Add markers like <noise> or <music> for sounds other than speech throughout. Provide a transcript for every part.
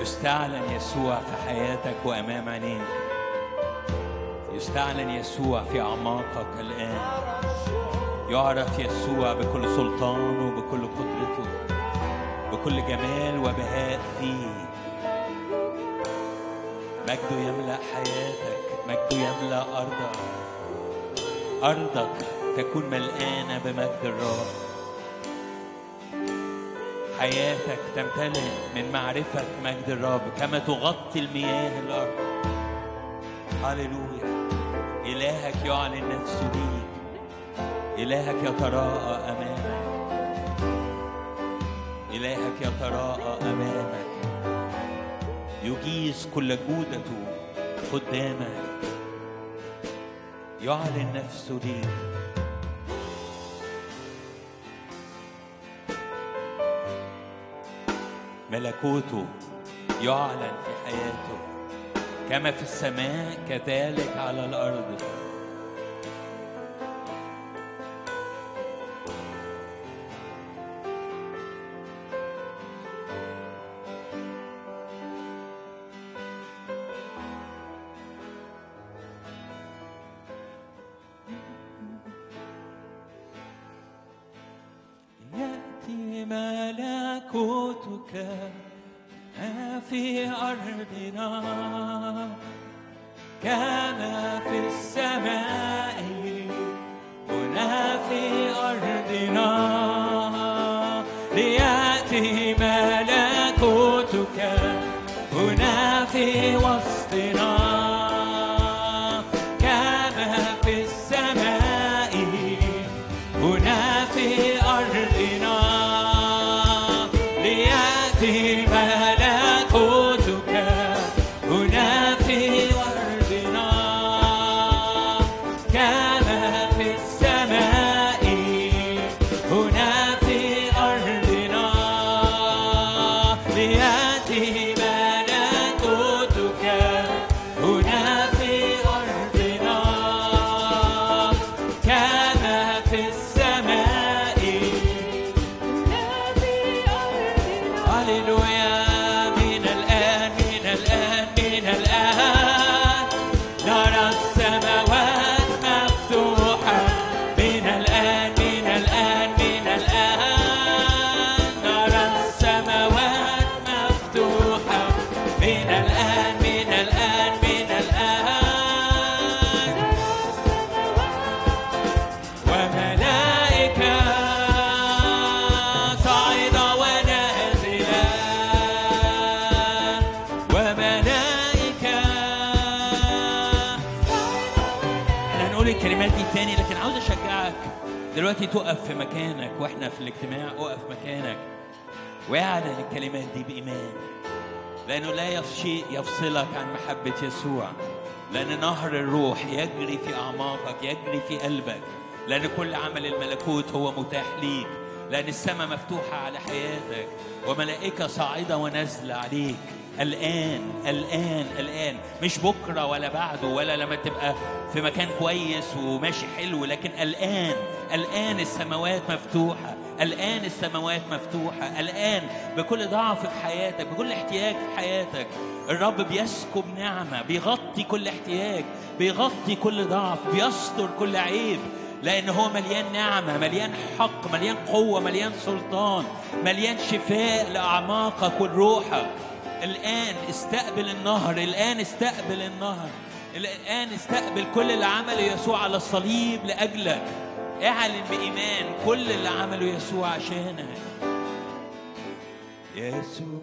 يستعلن يسوع في حياتك وأمام عينيك. يستعلن يسوع في أعماقك الآن. يعرف يسوع بكل سلطانه بكل قدرته بكل جمال وبهاء فيه. مجده يملأ حياتك مجده يملأ أرضك. أرضك تكون ملقانة بمجد الرب. حياتك تمتلئ من معرفة مجد الرب كما تغطي المياه الأرض. هللويا. إلهك يعلن نفسه ليك. إلهك يتراءى أمامك. إلهك يتراءى أمامك. يجيز كل جودته قدامك. يعلن نفسه ليك. ملكوته يعلن في حياته. كما في السماء كذلك على الأرض. دلوقتي تقف في مكانك وإحنا في الاجتماع أقف مكانك. وأعلن الكلمات دي بإيمان. لأنه لا شيء يفصلك عن محبة يسوع. لأن نهر الروح يجري في أعماقك يجري في قلبك. لأن كل عمل الملكوت هو متاح ليك. لأن السماء مفتوحة على حياتك. وملائكة صاعدة ونازلة عليك. الآن الآن الآن. مش بكرة ولا بعده ولا لما تبقى في مكان كويس وماشي حلو لكن الآن الآن السماوات مفتوحة الآن السماوات مفتوحة الآن بكل ضعف في حياتك بكل احتياج في حياتك الرب بيسكب نعمة بيغطي كل احتياج بيغطي كل ضعف بيستر كل عيب لأن هو مليان نعمة مليان حق مليان قوة مليان سلطان مليان شفاء لأعماقك ولروحك الآن استقبل النهر الآن استقبل النهر الآن استقبل كل اللي عمله يسوع على الصليب لأجلك. اعلن بإيمان كل اللي عمله يسوع عشانك. يسوع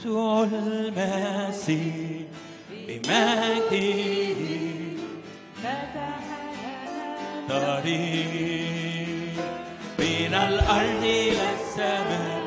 يسوع المسيح بمجده طريق بين الأرض إلى السماء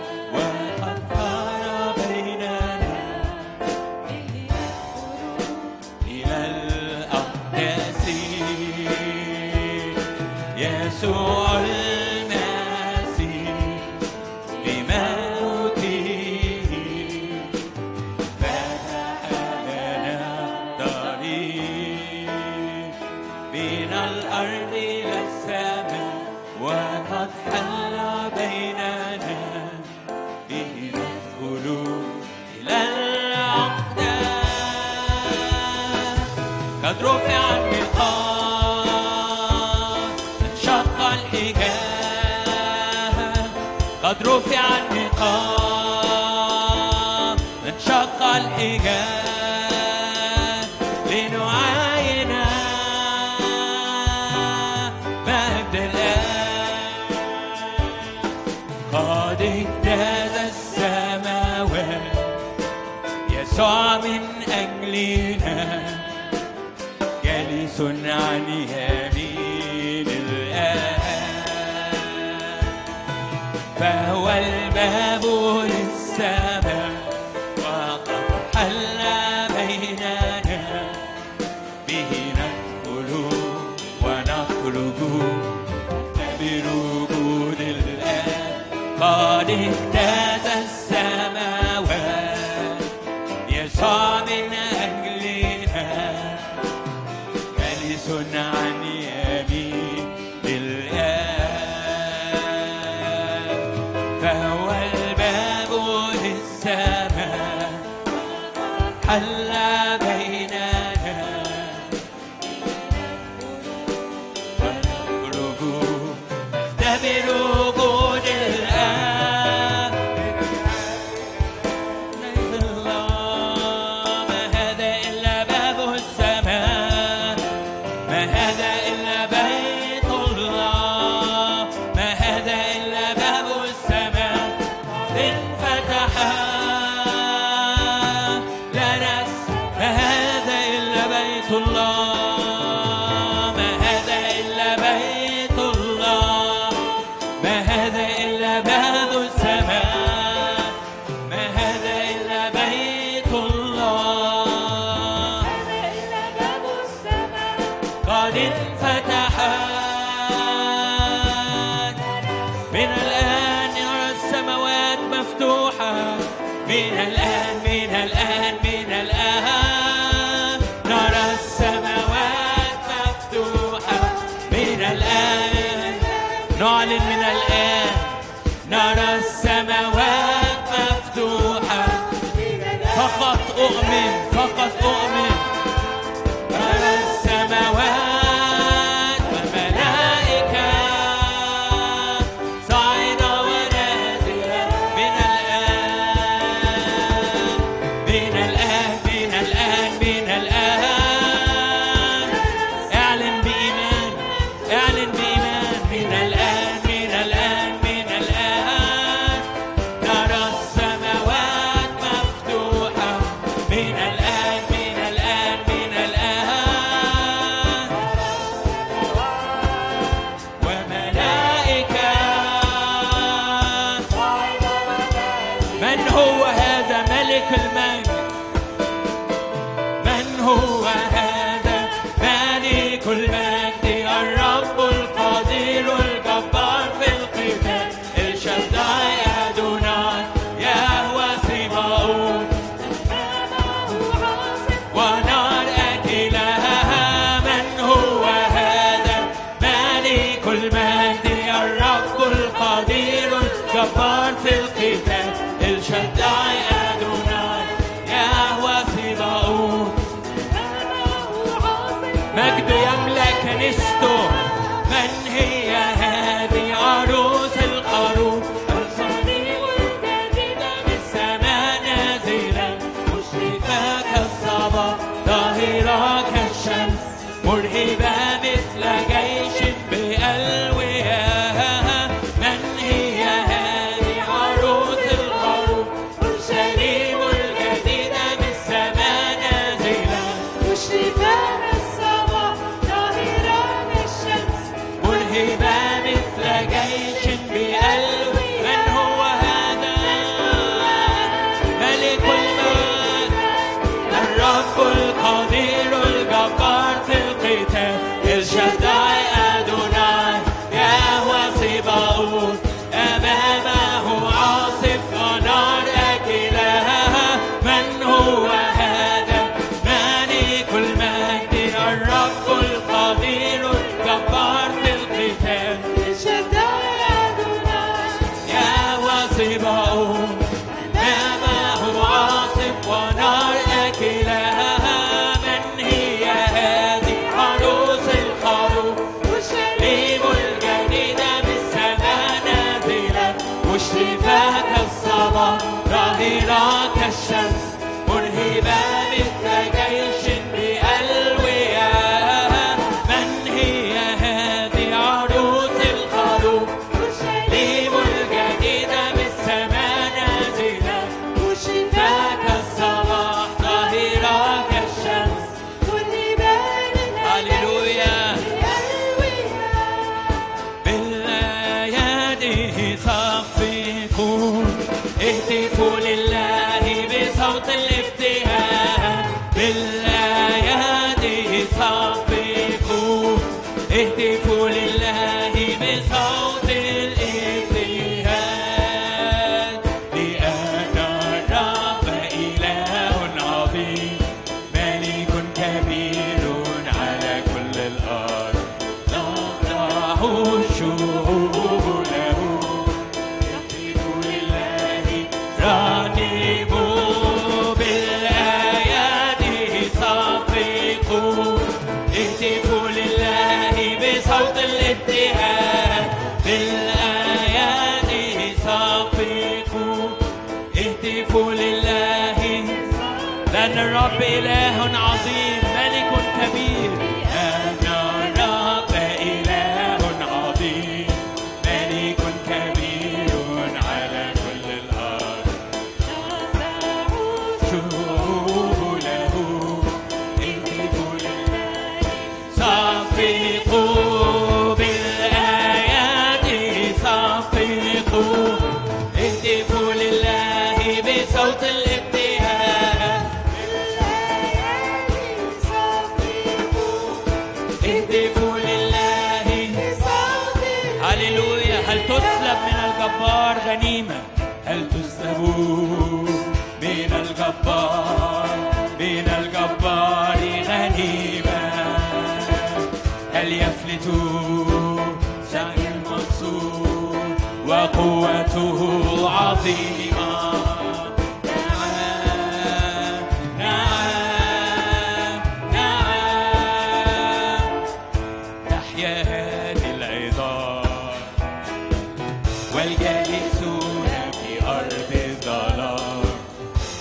الجالسون في أرض الظلام.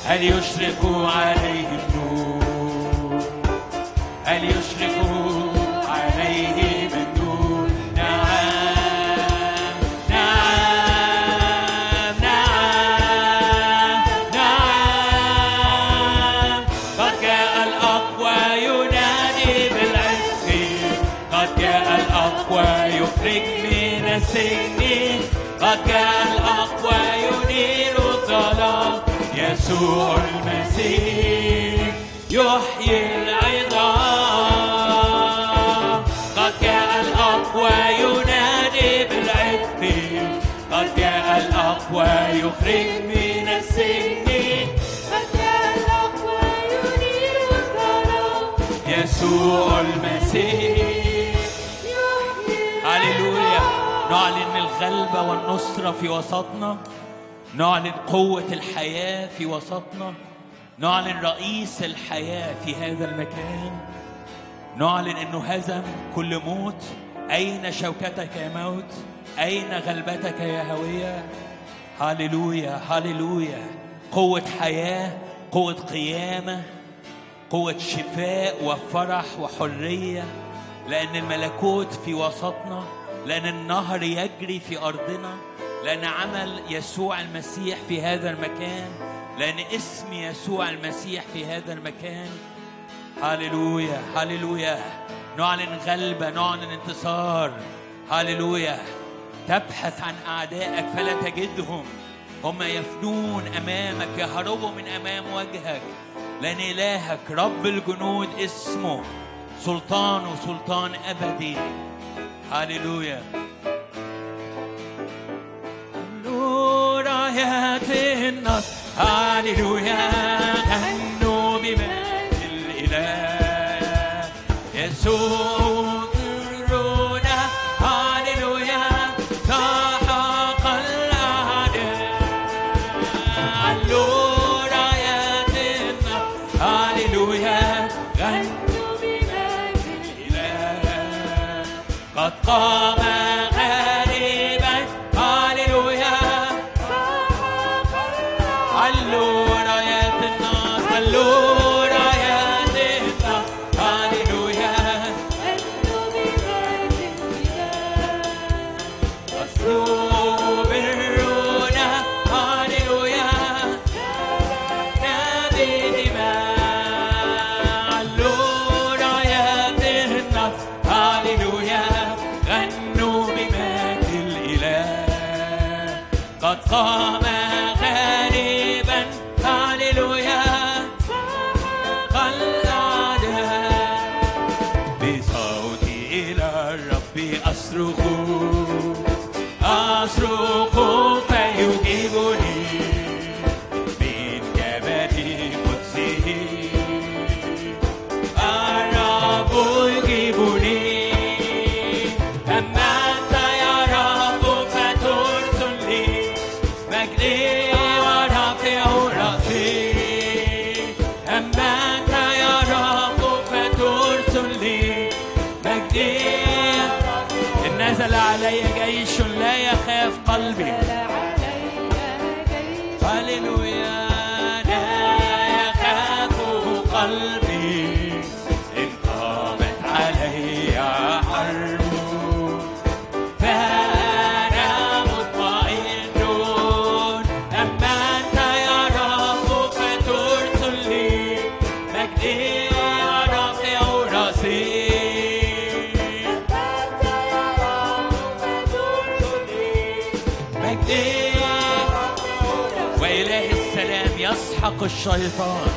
هل يشرق عليهم نور هل يشرق يسوع المسيح. يحيي العظام. قد جاء الأقوى ينادي بالعتق. قد جاء الأقوى يخرج من السجن. قد جاء الأقوى ينير الظلام يسوع المسيح. هللويا. نعلن الغلبة والنصرة في وسطنا. نعلن قوة الحياة في وسطنا. نعلن رئيس الحياة في هذا المكان. نعلن أنه هزم كل موت. أين شوكتك يا موت؟ أين غلبتك يا هوية؟ هللويا هللويا. قوة حياة قوة قيامة قوة شفاء وفرح وحرية. لأن الملكوت في وسطنا لأن النهر يجري في أرضنا. لأن عمل يسوع المسيح في هذا المكان لأن اسم يسوع المسيح في هذا المكان. هللويا هللويا. نعلن غلبة نعلن انتصار. هللويا. تبحث عن أعدائك فلا تجدهم. هم يفنون أمامك يهربوا من أمام وجهك. لأن إلهك رب الجنود اسمه سلطان أبدي. هللويا. آيات النصر غنوا بمجد الإله. يسوع يسحق الشيطان والسلام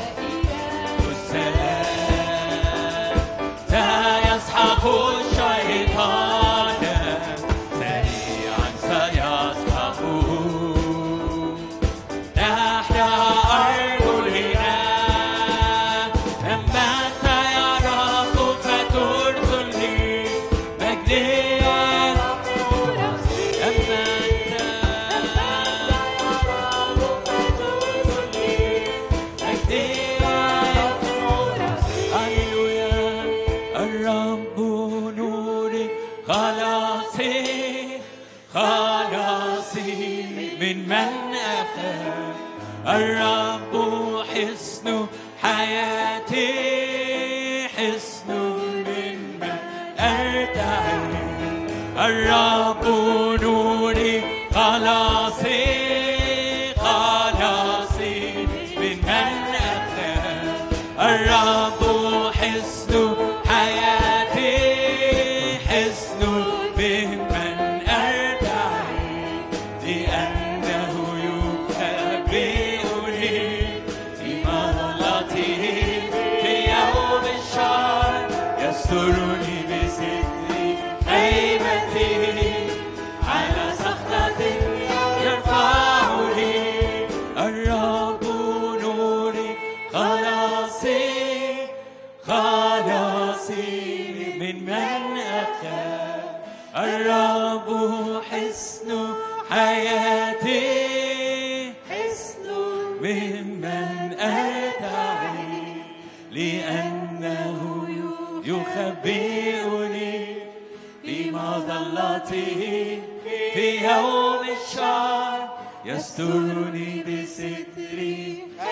بستر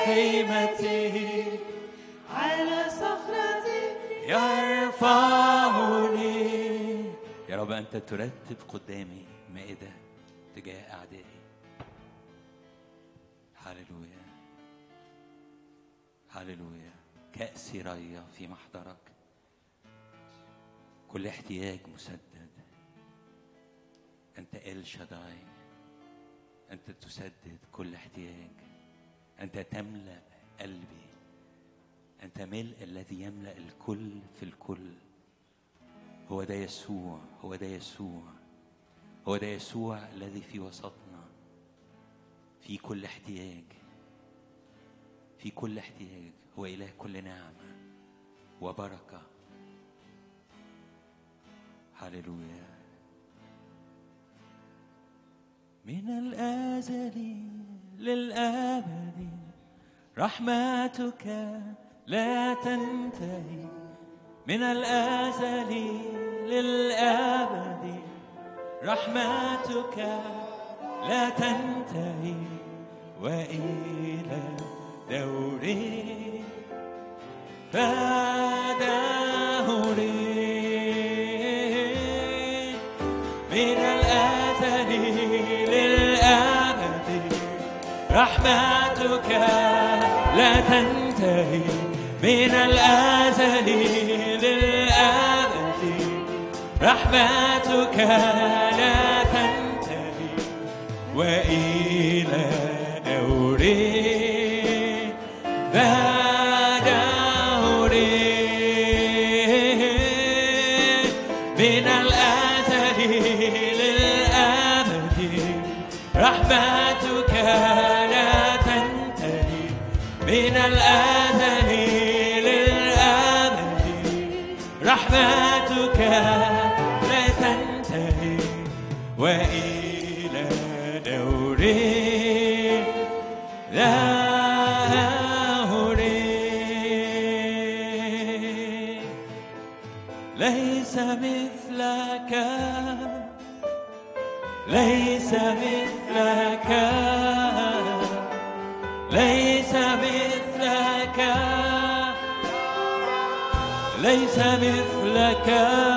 خيمته على صخرتي يرفعني يا رب أنت ترتب قدامي مائدة تجاه أعدائي. هللويا. هللويا. كأس ريا في محضرك. كل احتياج مسدد. أنت إل شداي. أنت تسدد كل احتياج. أنت تملأ قلبي. أنت ملء الذي يملأ الكل في الكل. هو ده يسوع هو ده يسوع. هو ده يسوع الذي في وسطنا. في كل احتياج. في كل احتياج. هو إله كل نعمة وبركة. هللويا. من الأزل للأبد. رحمتك لا تنتهي. من الأزل للأبد. رحمتك لا تنتهي. وإلى دوري. فدوري رحمتك لا تنتهي من الأزل للأبد. رحمتك لا تنتهي وإلى Yeah.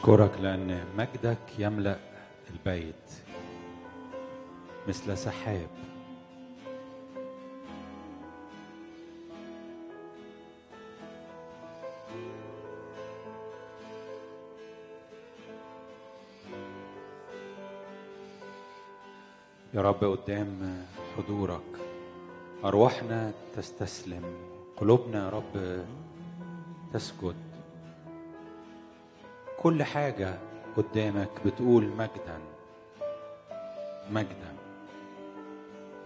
أشكرك لأن مجدك يملأ البيت مثل سحاب. يا رب قدام حضورك أرواحنا تستسلم قلوبنا يا رب تسجد. كل حاجة قدامك بتقول مجدا مجدا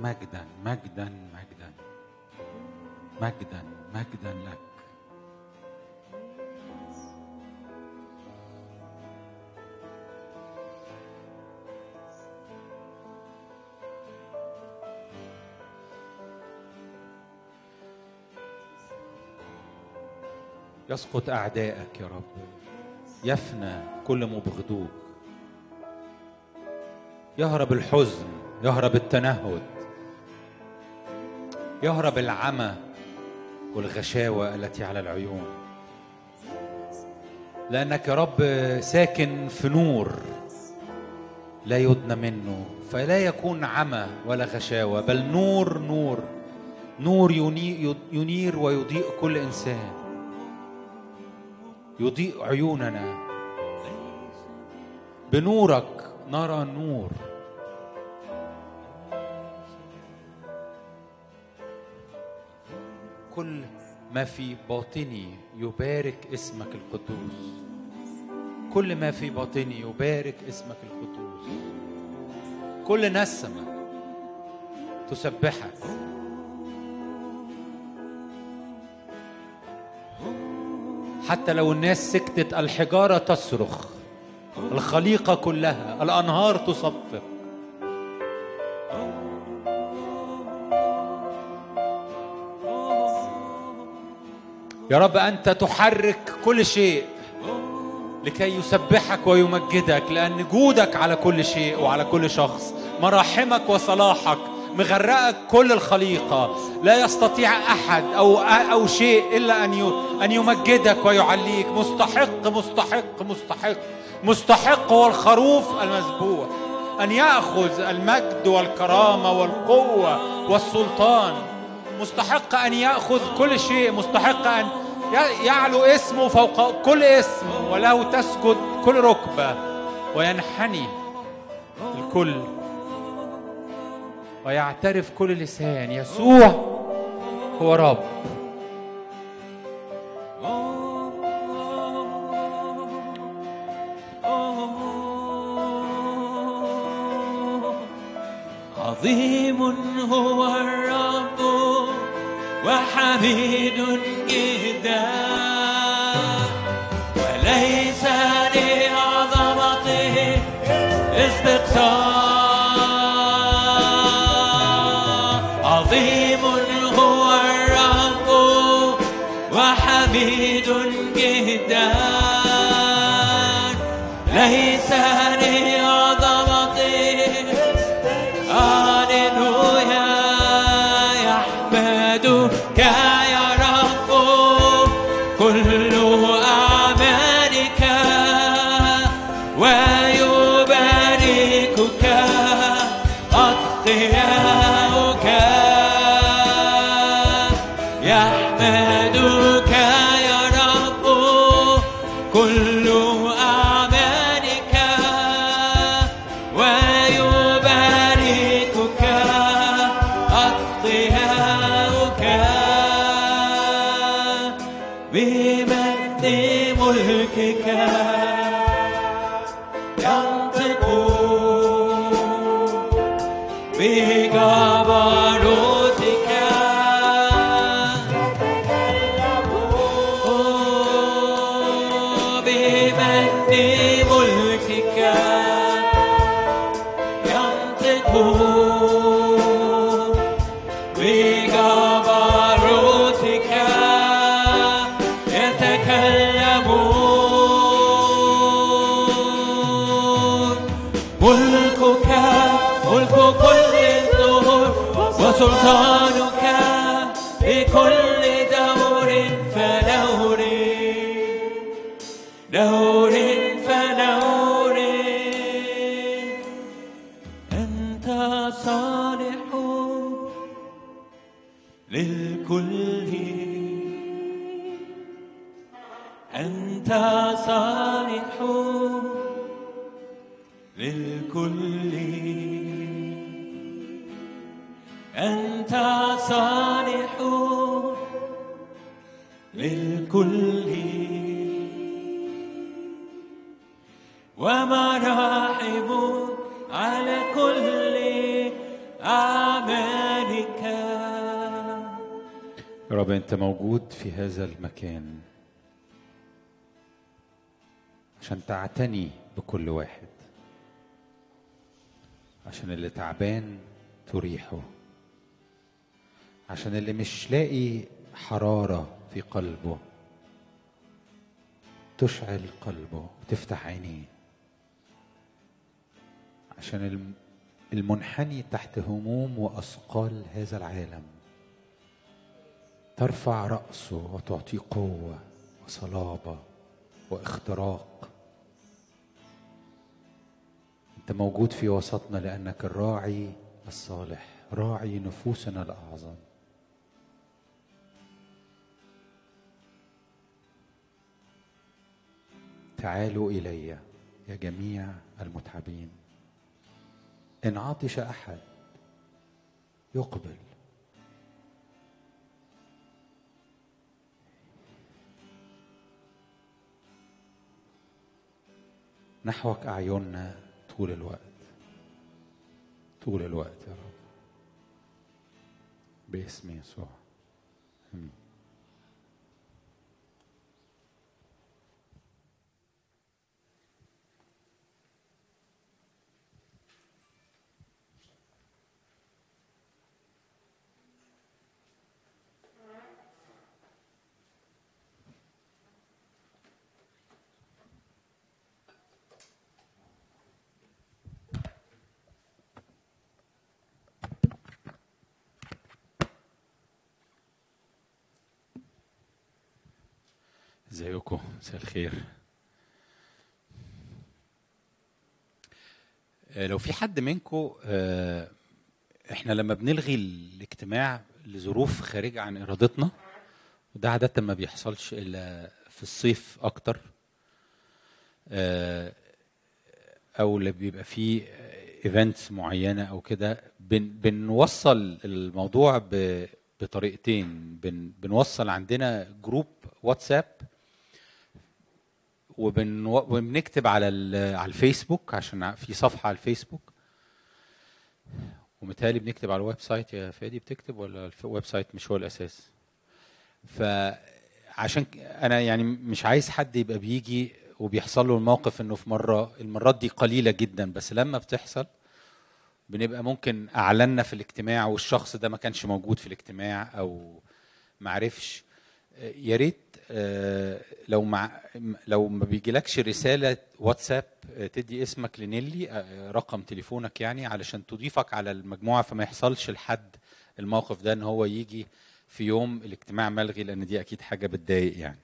مجدا مجدا مجدا مجدا مجدا لك. يسقط أعدائك يا رب. يفنى كل مبغضوك يهرب الحزن يهرب التنهد. يهرب العمى والغشاوة التي على العيون. لأنك يا رب ساكن في نور لا يدنى منه فلا يكون عمى ولا غشاوة بل نور نور. نور يني- ينير ويضيء كل إنسان. يضيء عيوننا. بنورك نرى النور. كل ما في باطني يبارك اسمك القدوس. كل ما في باطني يبارك اسمك القدوس. كل نسمة تسبحك. حتى لو الناس سكتت الحجارة تصرخ. الخليقة كلها الأنهار تصفق. يا رب أنت تحرك كل شيء لكي يسبحك ويمجدك لأن جودك على كل شيء وعلى كل شخص مراحمك وصلاحك مغرقك كل الخليقة. لا يستطيع أحد أو أو شيء إلا أن أن يمجدك ويعليك. مستحق مستحق مستحق. مستحق هو الخروف المذبوح. أن يأخذ المجد والكرامة والقوة والسلطان. مستحق أن يأخذ كل شيء. مستحق أن يعلو اسمه فوق كل اسم وله تسجد كل ركبة. وينحني الكل ويعترف كل لسان. يسوع هو رب. عظيم هو الرب وحميد جدا. وليس لعظمته استقصاء نہیں سہارے أنت موجود في هذا المكان عشان تعتني بكل واحد عشان اللي تعبان تريحه عشان اللي مش لاقي حرارة في قلبه تشعل قلبه وتفتح عينيه عشان المنحني تحت هموم وأثقال هذا العالم. ترفع رأسه وتعطيه قوة وصلابة واختراق. أنت موجود في وسطنا لأنك الراعي الصالح راعي نفوسنا الأعظم. تعالوا إلي يا جميع المتعبين. إن عطش أحد يقبل. نحوك أعيننا طول الوقت. طول الوقت يا رب. باسم يسوع. آمين. مساء الخير. آه، لو في حد منكم إحنا لما بنلغي الاجتماع لظروف خارجة عن إرادتنا وده عادة ما بيحصلش إلا في الصيف أكتر آه، أو اللي بيبقى فيه ايفنتس معينة أو كده بن بنوصل الموضوع بطريقتين. بن بنوصل عندنا group واتساب وبن وبنكتب على على الفيسبوك عشان في صفحة على الفيسبوك. ومتهيألي بنكتب على ال website. يا فادي بتكتب ولا ال website مش هو الأساس؟ فعشان أنا يعني مش عايز حد يبقى بيجي وبيحصل له الموقف إنه في مرة المرات دي قليلة جدا بس لما بتحصل بنبقى ممكن اعلنا في الاجتماع والشخص ده ما كانش موجود في الاجتماع أو ما عرفش. آه، يا ريت لو مع لو ما بيجيلكش رسالة واتساب آه، تدي اسمك لنيلي آه، رقم تليفونك يعني علشان تضيفك على المجموعة فما يحصلش لحد الموقف ده إن هو يجي في يوم الاجتماع ملغي لأن دي أكيد حاجة بتضايق يعني.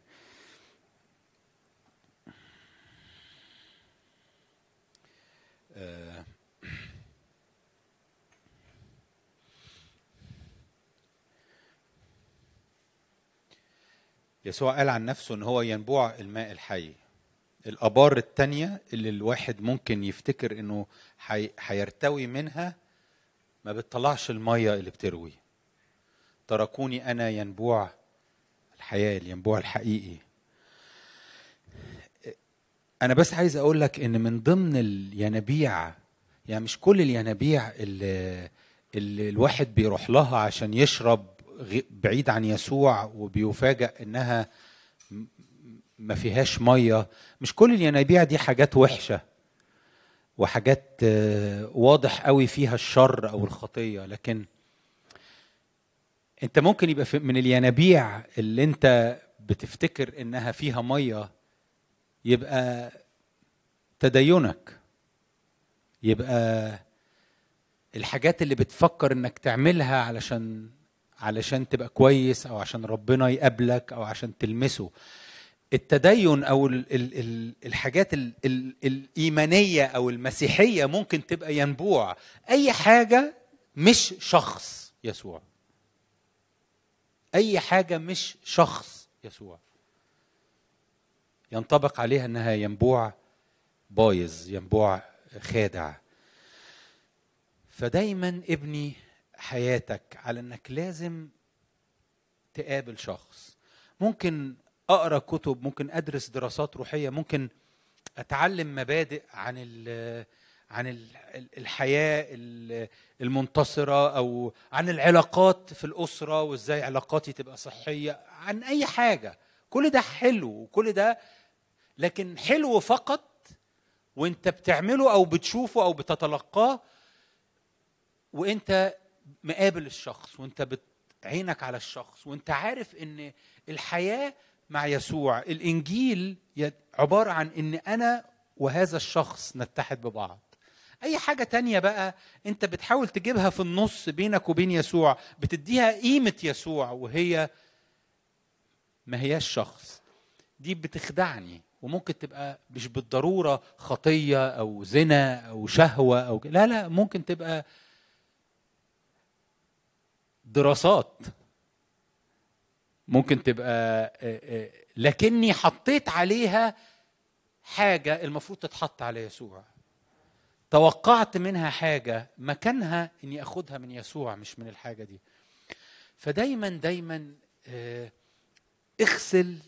يسوع قال عن نفسه إن هو ينبوع الماء الحي. الآبار التانية اللي الواحد ممكن يفتكر إنه حي... هيرتوي منها ما بتطلعش المية اللي بتروي. تركوني أنا ينبوع الحياة الينبوع الحقيقي. أنا بس عايز أقول لك إن من ضمن الينابيع يعني مش كل الينابيع اللي, اللي الواحد بيروح لها عشان يشرب بعيد عن يسوع وبيفاجأ إنها ما فيهاش مية. مش كل الينابيع دي حاجات وحشة وحاجات آه، واضح قوي فيها الشر أو الخطية لكن أنت ممكن يبقى من الينابيع اللي أنت بتفتكر إنها فيها مية يبقى تدينك يبقى الحاجات اللي بتفكر إنك تعملها علشان علشان تبقى كويس أو عشان ربنا يقابلك أو عشان تلمسه. التدين أو ال ال ال الحاجات ال ال الإيمانية أو المسيحية ممكن تبقى ينبوع. أي حاجة مش شخص يسوع. أي حاجة مش شخص يسوع. ينطبق عليها إنها ينبوع بايظ ينبوع خادع. فدايما ابني حياتك على إنك لازم تقابل شخص. ممكن أقرأ كتب ممكن أدرس دراسات روحية ممكن أتعلم مبادئ عن ال عن ال- الحياة ال- المنتصرة أو عن العلاقات في الأسرة وإزاي علاقاتي تبقى صحية عن أي حاجة. كل ده حلو وكل ده لكن حلو فقط وأنت بتعمله أو بتشوفه أو بتتلقاه وأنت مقابل الشخص وانت بت عينك على الشخص وانت عارف ان الحياة مع يسوع الإنجيل عبارة عن إن أنا وهذا الشخص نتحد ببعض. أي حاجة تانية بقى أنت بتحاول تجيبها في النص بينك وبين يسوع بتديها قيمة يسوع وهي ما هياش شخص. دي بتخدعني وممكن تبقى مش بالضرورة خطية أو زنا أو شهوة أو لا لا ممكن تبقى دراسات. ممكن تبقى آه، آه، لكني حطيت عليها حاجة المفروض تتحط على يسوع. توقعت منها حاجة مكانها إني أخدها من يسوع مش من الحاجة دي. فدايما دايما آه، اغسل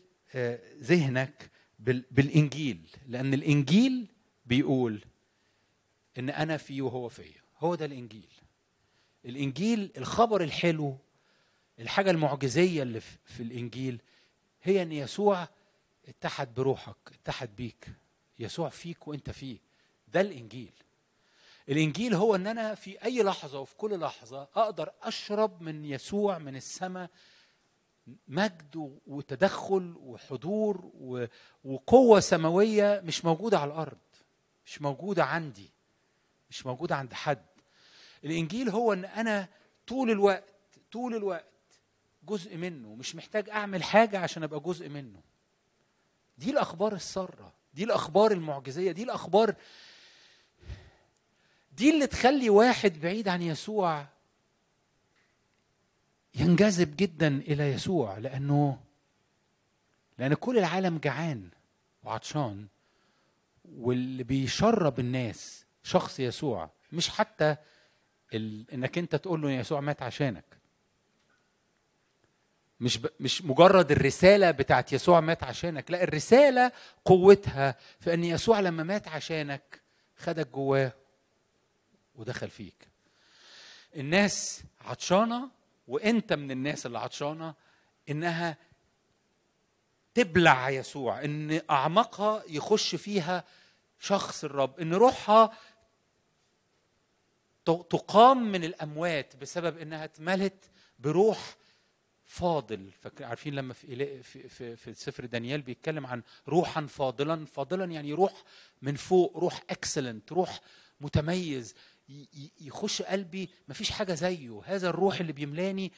ذهنك بال- بالإنجيل. لأن الإنجيل بيقول إن أنا فيه وهو فيا. هو ده الإنجيل. الإنجيل الخبر الحلو الحاجة المعجزية اللي في الإنجيل هي إن يسوع اتحد بروحك اتحد بيك. يسوع فيك وإنت فيه. ده الإنجيل. الإنجيل هو إن أنا في أي لحظة وفي كل لحظة أقدر أشرب من يسوع من السماء مجد وتدخل وحضور وقوة سماوية مش موجودة على الأرض مش موجودة عندي مش موجودة عند حد. الإنجيل هو إن أنا طول الوقت طول الوقت جزء منه مش محتاج أعمل حاجة عشان أبقى جزء منه. دي الأخبار السارة دي الأخبار المعجزية دي الأخبار دي اللي تخلي واحد بعيد عن يسوع ينجذب جدا إلى يسوع لأنه لأن كل العالم جعان وعطشان واللي بيشرب الناس شخص يسوع مش حتى ال... إنك أنت تقول له يسوع مات عشانك. مش ب... مش مجرد الرسالة بتاعت يسوع مات عشانك لا الرسالة قوتها في أن يسوع لما مات عشانك خدك جواه ودخل فيك. الناس عطشانة وأنت من الناس اللي عطشانة إنها تبلع يسوع إن اعماقها يخش فيها شخص الرب إن روحها تقام من الأموات بسبب إنها اتملت بروح فاضل. عارفين لما في في في, في سفر دانيال بيتكلم عن روحا فاضلا. فاضلا يعني روح من فوق روح اكسلنت روح متميز. يخش قلبي مفيش حاجة زيه. هذا الروح اللي بيملاني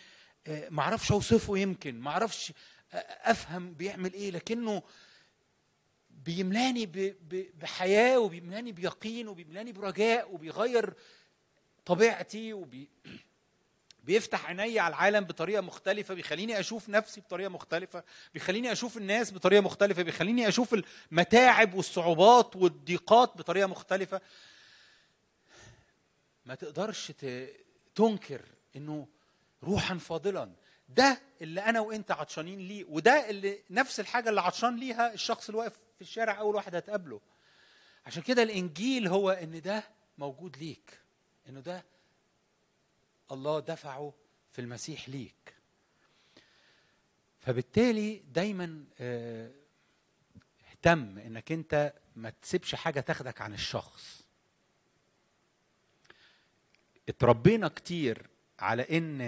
آه، معرفش أوصفه يمكن معرفش آه، أفهم بيعمل إيه لكنه بيملاني بحياة وبيملاني بيقين وبيملاني برجاء وبيغير طبيعتي وبي بيفتح عيني على العالم بطريقة مختلفة بيخليني أشوف نفسي بطريقة مختلفة بيخليني أشوف الناس بطريقة مختلفة بيخليني أشوف المتاعب والصعوبات والضيقات بطريقة مختلفة. ما تقدرش تنكر إنه روحا فاضلا. ده اللي أنا وأنت عطشانين ليه وده اللي نفس الحاجة اللي عطشان ليها الشخص اللي واقف في الشارع أول واحد هتقابله. عشان كده الإنجيل هو إن ده موجود ليك. إنه ده الله دفعه في المسيح ليك. فبالتالي دايما آه، اهتم إنك أنت ما تسيبش حاجة تاخدك عن الشخص. اتربينا كتير على إن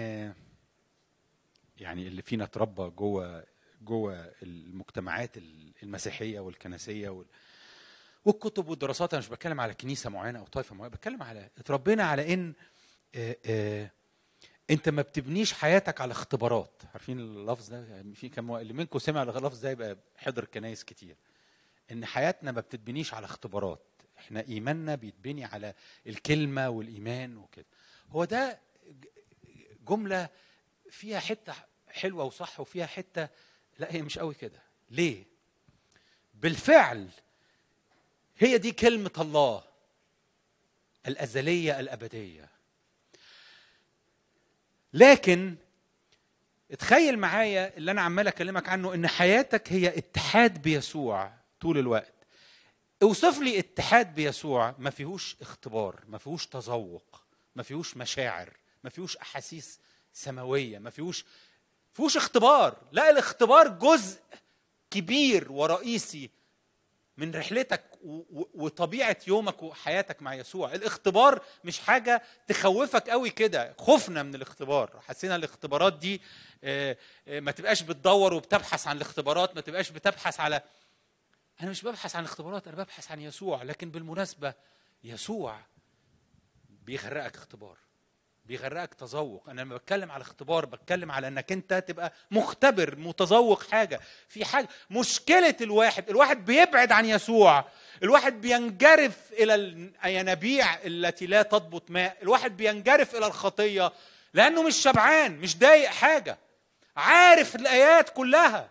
يعني اللي فينا اتربى جوه جوه المجتمعات المسيحية والكنسية وال والكتب والدراسات أنا مش بتكلم على كنيسة معينة أو طائفة معينة بتكلم على اتربينا على إن آه، آه، أنت ما بتبنيش حياتك على اختبارات. عارفين اللفظ ده؟ يعني في كم اللي منكم سمع اللفظ ده يبقى حضر كنايس كتير. إن حياتنا ما بتتبنيش على اختبارات. إحنا إيماننا بيتبني على الكلمة والإيمان وكده. هو ده جملة فيها حتة حلوة وصح وفيها حتة لا هي مش قوي كده. ليه؟ بالفعل هي دي كلمة الله الأزلية الأبدية. لكن اتخيل معايا اللي أنا عمال أكلمك عنه إن حياتك هي اتحاد بيسوع طول الوقت. اوصف لي اتحاد بيسوع ما فيهوش اختبار ما فيهوش تذوق ما فيهوش مشاعر ما فيهوش أحاسيس سماوية ما فيهوش فيهوش اختبار. لا الاختبار جزء كبير ورئيسي من رحلتك وطبيعة يومك وحياتك مع يسوع. الاختبار مش حاجة تخوفك قوي كده. خفنا من الاختبار. حسينا الاختبارات دي آه، آه، ما تبقاش بتدور وبتبحث عن الاختبارات ما تبقاش بتبحث على أنا مش ببحث عن اختبارات أنا ببحث عن يسوع. لكن بالمناسبة يسوع بيغرقك اختبار. بيغرقك تذوق. أنا لما بتكلم على اختبار بتكلم على إنك أنت تبقى مختبر متذوق حاجة. في حاجة مشكلة الواحد الواحد بيبعد عن يسوع. الواحد بينجرف إلى الينابيع التي لا تضبط ماء. الواحد بينجرف إلى الخطية لأنه مش شبعان مش ضايق حاجة. عارف الآيات كلها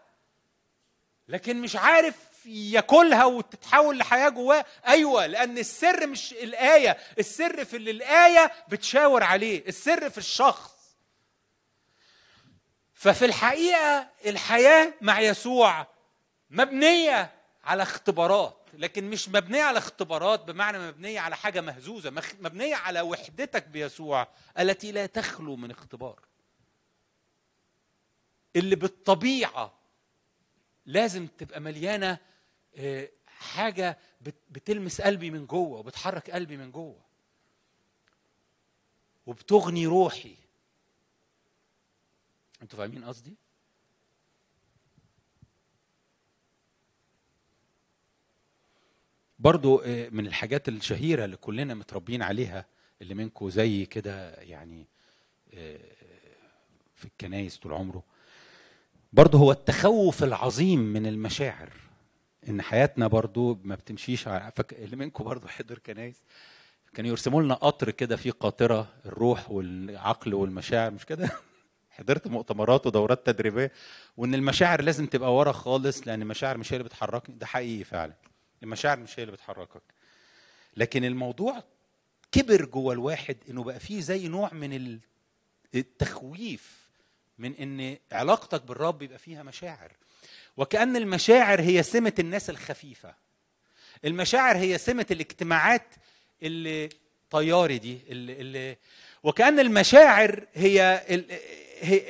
لكن مش عارف ياكلها وتتحول لحياة جواه. أيوه لأن السر مش الآية. السر في اللي الآية بتشاور عليه. السر في الشخص. ففي الحقيقة الحياة مع يسوع مبنية على اختبارات. لكن مش مبنية على اختبارات بمعنى مبنية على حاجة مهزوزة. مبنية على وحدتك بيسوع التي لا تخلو من اختبار. اللي بالطبيعة لازم تبقى مليانة آه، حاجة بت- بتلمس قلبي من جوه وبتحرك قلبي من جوه. وبتغني روحي. أنتوا فاهمين قصدي؟ برضو آه، من الحاجات الشهيرة اللي كلنا متربيين عليها اللي منكم زي كده يعني آه، في الكنايس طول عمره برضه هو التخوف العظيم من المشاعر. إن حياتنا برضه ما بتمشيش فك... اللي منكم برضه حضر كنايس. كانوا يرسموا لنا قطر كده فيه قاطرة الروح والعقل والمشاعر مش كده؟ <laughs> حضرت مؤتمرات ودورات تدريبية. وإن المشاعر لازم تبقى ورا خالص لأن المشاعر مش هي اللي بتحركني. ده حقيقي فعلا. المشاعر مش هي اللي بتحركك. لكن الموضوع كبر جوه الواحد إنه بقى فيه زي نوع من ال- التخويف من إن علاقتك بالرب يبقى فيها مشاعر. وكأن المشاعر هي سمة الناس الخفيفة. المشاعر هي سمة الاجتماعات اللي طياري دي اللي, اللي وكأن المشاعر هي, ال... هي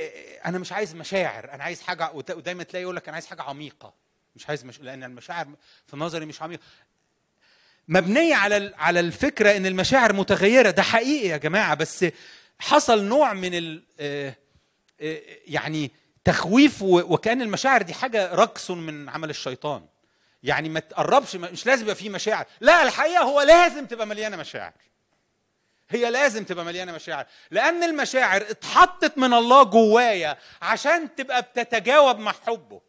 أنا مش عايز مشاعر أنا عايز حاجة وت- ودايما تلاقي يقول لك أنا عايز حاجة عميقة. مش عايز مش... لأن المشاعر في نظري مش عميقة. مبنية على على الفكرة إن المشاعر متغيرة. ده حقيقي يا جماعة بس حصل نوع من ال آه، آه، يعني تخويف وكأن المشاعر دي حاجة رقص من عمل الشيطان. يعني ما تقربش مش لازم يبقى فيه مشاعر. لا الحقيقة هو لازم تبقى مليانة مشاعر. هي لازم تبقى مليانة مشاعر. لأن المشاعر اتحطت من الله جوايا عشان تبقى بتتجاوب مع حبه.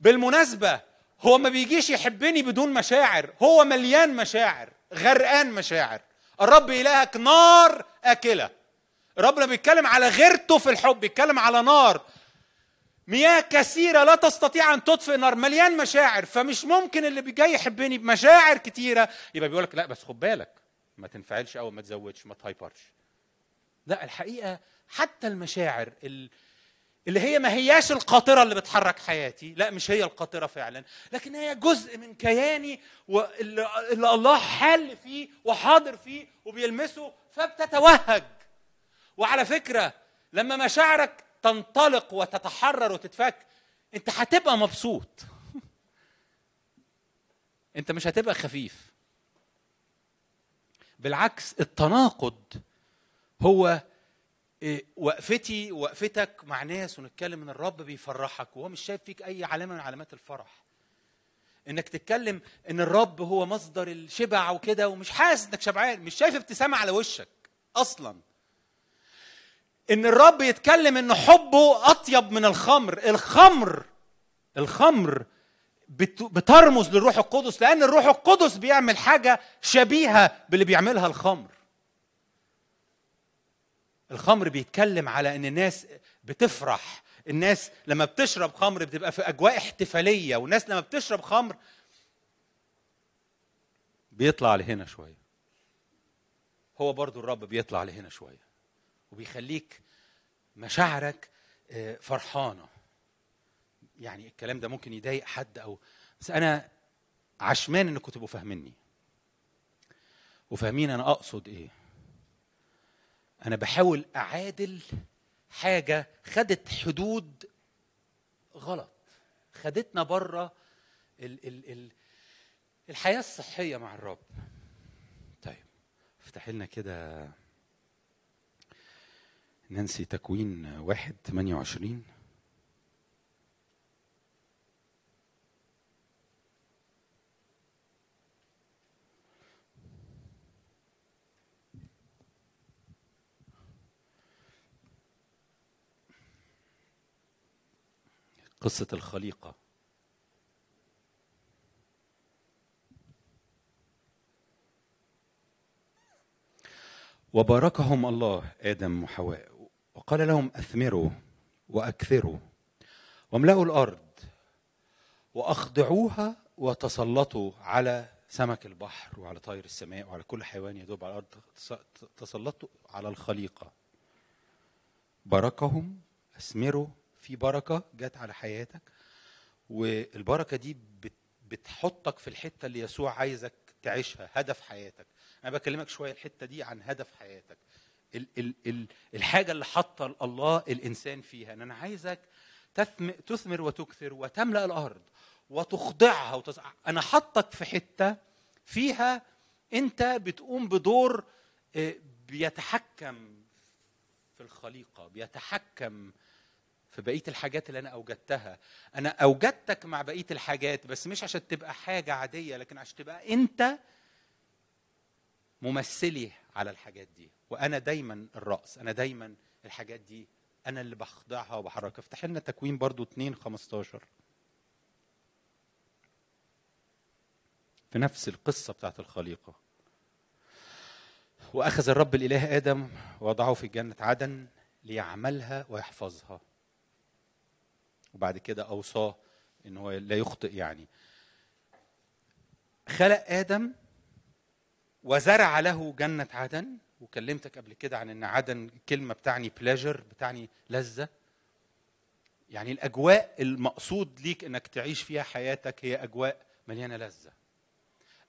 بالمناسبة هو ما بيجيش يحبني بدون مشاعر. هو مليان مشاعر غرقان مشاعر. الرب إلهك نار أكلة. الرب لما بيتكلم على غيرته في الحب بيتكلم على نار. مياه كثيرة لا تستطيع أن تطفئ النار مليان مشاعر فمش ممكن اللي جاي يحبني بمشاعر كتيرة يبقى بيقول لك لا بس خد بالك ما تنفعلش أو ما تزودش ما تهايبرش. لا الحقيقة حتى المشاعر ال- اللي هي ما هياش القاطرة اللي بتحرك حياتي لا مش هي القاطرة فعلا لكن هي جزء من كياني واللي اللي الله حل فيه وحاضر فيه وبيلمسه فبتتوهج. وعلى فكرة لما مشاعرك تنطلق وتتحرر وتتفك انت هتبقى مبسوط. <laughs> انت مش هتبقى خفيف. بالعكس التناقض هو إيه، وقفتي وقفتك مع ناس ونتكلم إن الرب بيفرحك وهو مش شايف فيك أي علامة من علامات الفرح. إنك تتكلم إن الرب هو مصدر الشبع وكده ومش حاسس إنك شبعان مش شايف ابتسامة على وشك أصلا. إن الرب يتكلم إن حبه أطيب من الخمر. الخمر الخمر بت- بترمز للروح القدس لأن الروح القدس بيعمل حاجة شبيهة باللي بيعملها الخمر. الخمر بيتكلم على إن الناس بتفرح. الناس لما بتشرب خمر بتبقى في أجواء احتفالية والناس لما بتشرب خمر بيطلع لهنا شوية. هو برضو الرب بيطلع لهنا شوية. وبيخليك مشاعرك آه، فرحانة. يعني الكلام ده ممكن يضايق حد أو بس أنا عشمان إنكم تبقوا فاهميني. وفاهمين أنا أقصد إيه. أنا بحاول أعادل حاجة خدت حدود غلط خدتنا بره ال ال ال الحياة الصحية مع الرب. طيب افتح لنا كده نانسي تكوين واحد 28 قصة الخليقة. وباركهم الله آدم وحواء. وقال لهم أثمروا وأكثروا واملأوا الأرض وأخضعوها وتسلطوا على سمك البحر وعلى طير السماء وعلى كل حيوان يدوب على الأرض. تس- تسلطوا على الخليقة. باركهم أثمروا في بركة جت على حياتك والبركة دي بت- بتحطك في الحتة اللي يسوع عايزك تعيشها هدف حياتك. أنا بكلمك شوية الحتة دي عن هدف حياتك. ال ال ال الحاجة اللي حاطة الله الإنسان فيها إن أنا عايزك تثم تثمر وتكثر وتملأ الأرض وتخضعها وتص... أنا حطك في حتة فيها أنت بتقوم بدور آه، بيتحكم في الخليقة بيتحكم في بقية الحاجات اللي أنا أوجدتها. أنا أوجدتك مع بقية الحاجات بس مش عشان تبقى حاجة عادية لكن عشان تبقى أنت ممثلي على الحاجات دي. وأنا دايما الرأس أنا دايما الحاجات دي أنا اللي بخضعها وبحركها. افتح لنا تكوين برضو 2 15 في نفس القصة بتاعت الخليقة. وأخذ الرب الإله آدم ووضعه في جنه عدن ليعملها ويحفظها. وبعد كده أوصاه إن هو لا يخطئ يعني. خلق آدم وزرع له جنة عدن وكلمتك قبل كده عن إن عدن كلمة بتعني بليجر بتعني لذة. يعني الأجواء المقصود ليك إنك تعيش فيها حياتك هي أجواء مليانة لذة.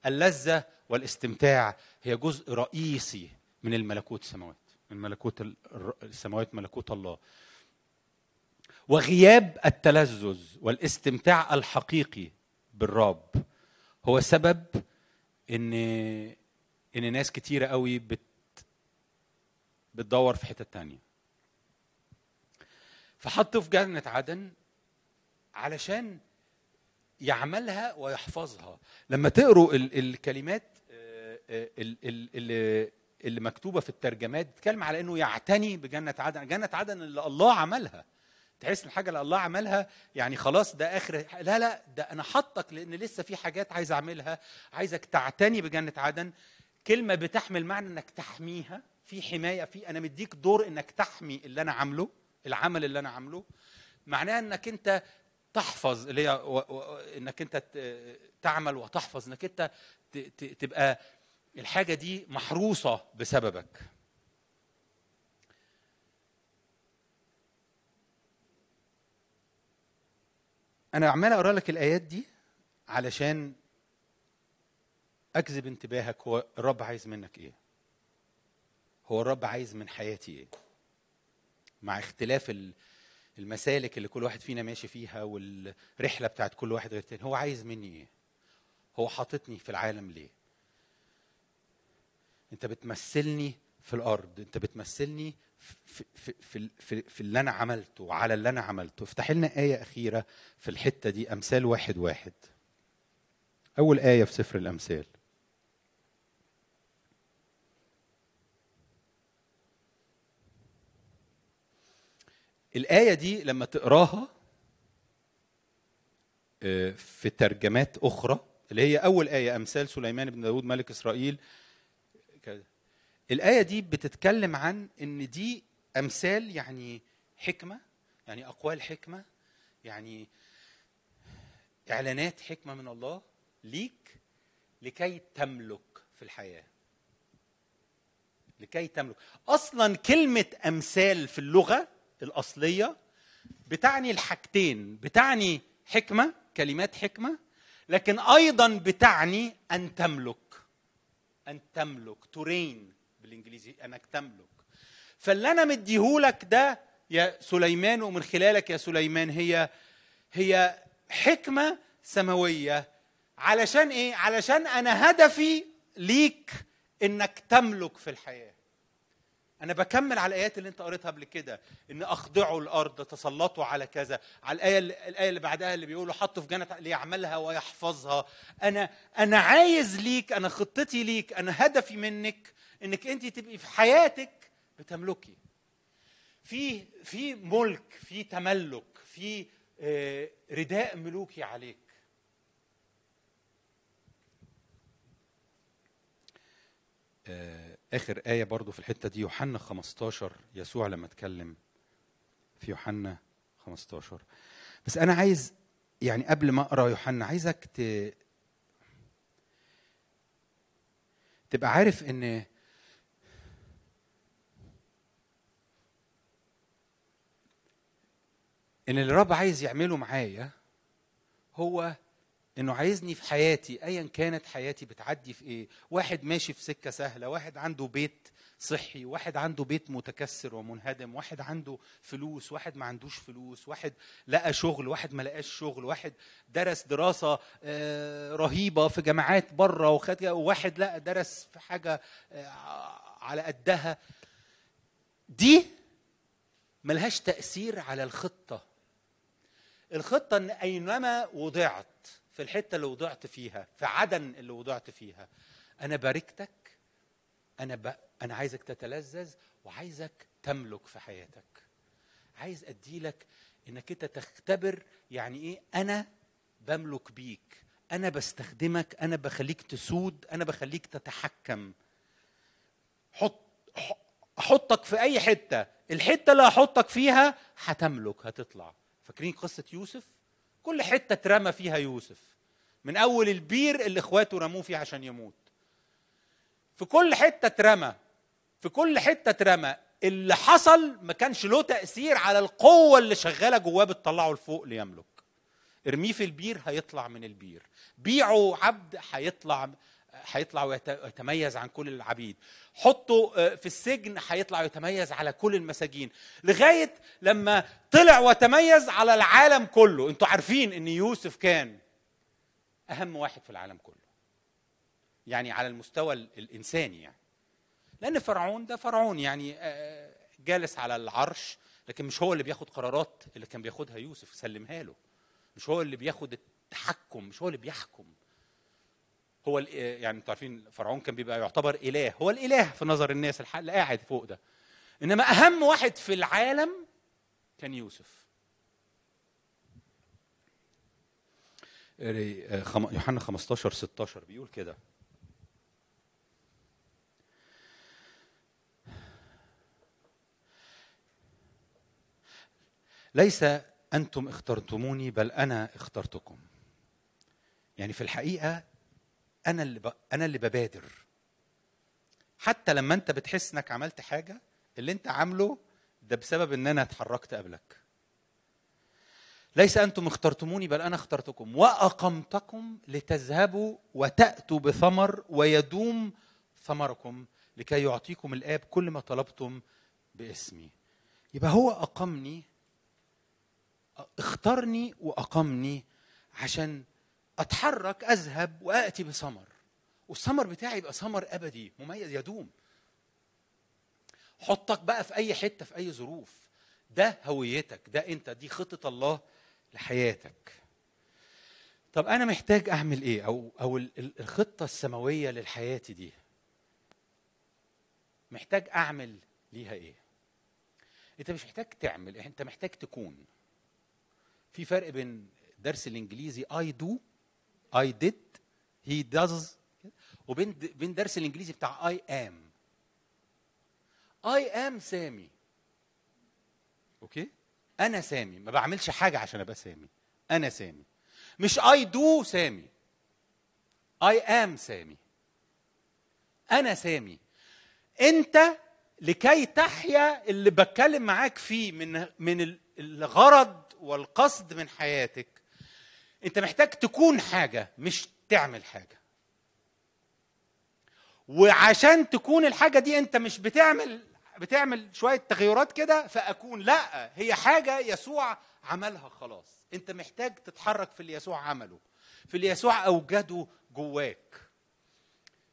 اللذة والاستمتاع هي جزء رئيسي من الملكوت السماوات من ملكوت السماوات ملكوت الله. وغياب التلذذ والاستمتاع الحقيقي بالرب هو سبب ان إن ناس كتيرة قوي بت بتدور في حتة تانية. فحطه في جنه عدن علشان يعملها ويحفظها. لما تقروا ال- الكلمات آه، آه، ال- ال- اللي مكتوبة في الترجمات بتتكلم على إنه يعتني بجنه عدن جنه عدن اللي الله عملها. تحس إن الحاجة اللي الله عملها يعني خلاص ده آخر لا لا ده أنا حطك لأن لسه في حاجات عايز أعملها عايزك تعتني بجنه عدن كلمة بتحمل معنى إنك تحميها. في حماية في أنا مديك دور إنك تحمي اللي أنا عامله العمل اللي أنا عامله. معناها إنك أنت تحفظ اللي هي و- و- إنك أنت تعمل وتحفظ إنك أنت ت- ت- تبقى الحاجة دي محروسة بسببك. أنا عمال أقرأ لك الآيات دي علشان أجذب انتباهك هو الرب عايز منك إيه. هو الرب عايز من حياتي إيه؟ مع اختلاف ال- المسالك اللي كل واحد فينا ماشي فيها والرحلة بتاعت كل واحد غير تاني هو عايز مني إيه؟ هو حاططني في العالم ليه؟ أنت بتمثلني في الأرض أنت بتمثلني في في في في, في اللي أنا عملته وعلى اللي أنا عملته. افتح لنا آية أخيرة في الحتة دي أمثال واحد واحد. أول آية في سفر الأمثال. الآية دي لما تقراها آه، في ترجمات أخرى اللي هي أول آية أمثال سليمان بن داود ملك إسرائيل. الآية دي بتتكلم عن إن دي أمثال يعني حكمة يعني أقوال حكمة يعني إعلانات حكمة من الله ليك لكي تملك في الحياة لكي تملك أصلا كلمة أمثال في اللغة الأصلية بتعني الحاجتين بتعني حكمة كلمات حكمة لكن أيضا بتعني أن تملك أن تملك ترين بالإنجليزي أنك تملك. فاللي أنا مديهولك ده يا سليمان ومن خلالك يا سليمان هي هي حكمة سماوية. علشان إيه؟ علشان أنا هدفي ليك إنك تملك في الحياة. أنا بكمل على الآيات اللي أنت قريتها قبل كده إن أخضعوا الأرض تسلطوا على كذا. على الآية الآية اللي بعدها اللي بيقولوا حطوا في جنة ليعملها ويحفظها. أنا أنا عايز ليك أنا خطتي ليك أنا هدفي منك إنك أنت تبقي في حياتك بتملكي. في في ملك في تملك في آه، رداء ملوكي عليك. آه، آخر آية برضو في الحتة دي يوحنا 15 يسوع لما اتكلم في يوحنا 15 بس أنا عايز يعني قبل ما أقرأ يوحنا عايزك ت... تبقى عارف إن إن اللي الرب عايز يعمله معايا هو إنه عايزني في حياتي ايا كانت حياتي بتعدي في إيه؟ واحد ماشي في سكة سهلة واحد عنده بيت صحي واحد عنده بيت متكسر ومنهدم واحد عنده فلوس واحد ما عندوش فلوس واحد لقى شغل واحد ما لقاش شغل واحد درس دراسة آه، رهيبة في جامعات بره وخد وواحد لا درس في حاجة آه، على قدها. دي ملهاش تأثير على الخطة. الخطة إن أينما وضعت في الحتة اللي وضعت فيها في عدن اللي وضعت فيها. أنا باركتك أنا ب... أنا عايزك تتلذذ وعايزك تملك في حياتك. عايز اديلك إنك أنت تختبر يعني إيه أنا بملك بيك. أنا بستخدمك أنا بخليك تسود أنا بخليك تتحكم. حط أحطك في أي حتة. الحتة اللي هحطك فيها هتملك هتطلع. فاكرين قصة يوسف؟ كل حتة اترمى فيها يوسف. من أول البير اللي إخواته رموه فيه عشان يموت. في كل حتة اترمى في كل حتة اترمى اللي حصل ما كانش له تأثير على القوة اللي شغالة جواه بتطلعه لفوق ليملك. ارميه في البير هيطلع من البير. بيعه عبد هيطلع هيطلع ويت- ويتميز عن كل العبيد. حطه آه، في السجن هيطلع ويتميز على كل المساجين. لغاية لما طلع وتميز على العالم كله. أنتوا عارفين إن يوسف كان أهم واحد في العالم كله. يعني على المستوى ال- الإنساني يعني. لأن فرعون ده فرعون يعني آه، جالس على العرش لكن مش هو اللي بياخد قرارات اللي كان بياخدها يوسف. سلمها له. مش هو اللي بياخد التحكم مش هو اللي بيحكم. هو آه، يعني أنتوا عارفين فرعون كان بيبقى يعتبر إله هو الإله في نظر الناس اللي قاعد فوق ده. إنما أهم واحد في العالم كان يوسف. خم- يوحنا 15 16 بيقول كده. ليس أنتم اخترتموني بل أنا اخترتكم. يعني في الحقيقة أنا اللي ب... أنا اللي ببادر. حتى لما أنت بتحس إنك عملت حاجة اللي أنت عامله ده بسبب إن أنا اتحركت قبلك. ليس أنتم اخترتموني بل أنا اخترتكم. وأقمتكم لتذهبوا وتأتوا بثمر ويدوم ثمركم لكي يعطيكم الآب كل ما طلبتم باسمي. يبقى هو أقمني اختارني وأقمني عشان أتحرك أذهب واتي بثمر والثمر بتاعي يبقى ثمر أبدي مميز يدوم. حطك بقى في أي حتة في أي ظروف. ده هويتك ده أنت دي خطة الله لحياتك. طب أنا محتاج أعمل إيه؟ أو أو ال- ال- الخطة السماوية للحياة دي. محتاج أعمل ليها إيه؟ أنت مش محتاج تعمل أنت محتاج تكون. في فرق بين درس الإنجليزي I do I did he does وبين بين درس الإنجليزي بتاع I am. I am سامي أوكي أنا سامي ما بعملش حاجة عشان أبقى سامي أنا سامي مش I do سامي I am سامي أنا سامي أنت لكي تحيا اللي بتكلم معاك فيه من من ال- الغرض والقصد من حياتك انت محتاج تكون حاجة مش تعمل حاجة. وعشان تكون الحاجة دي انت مش بتعمل بتعمل شوية تغيرات كده فأكون لا هي حاجة يسوع عملها خلاص. انت محتاج تتحرك في اللي يسوع عمله. في اللي يسوع أوجده جواك.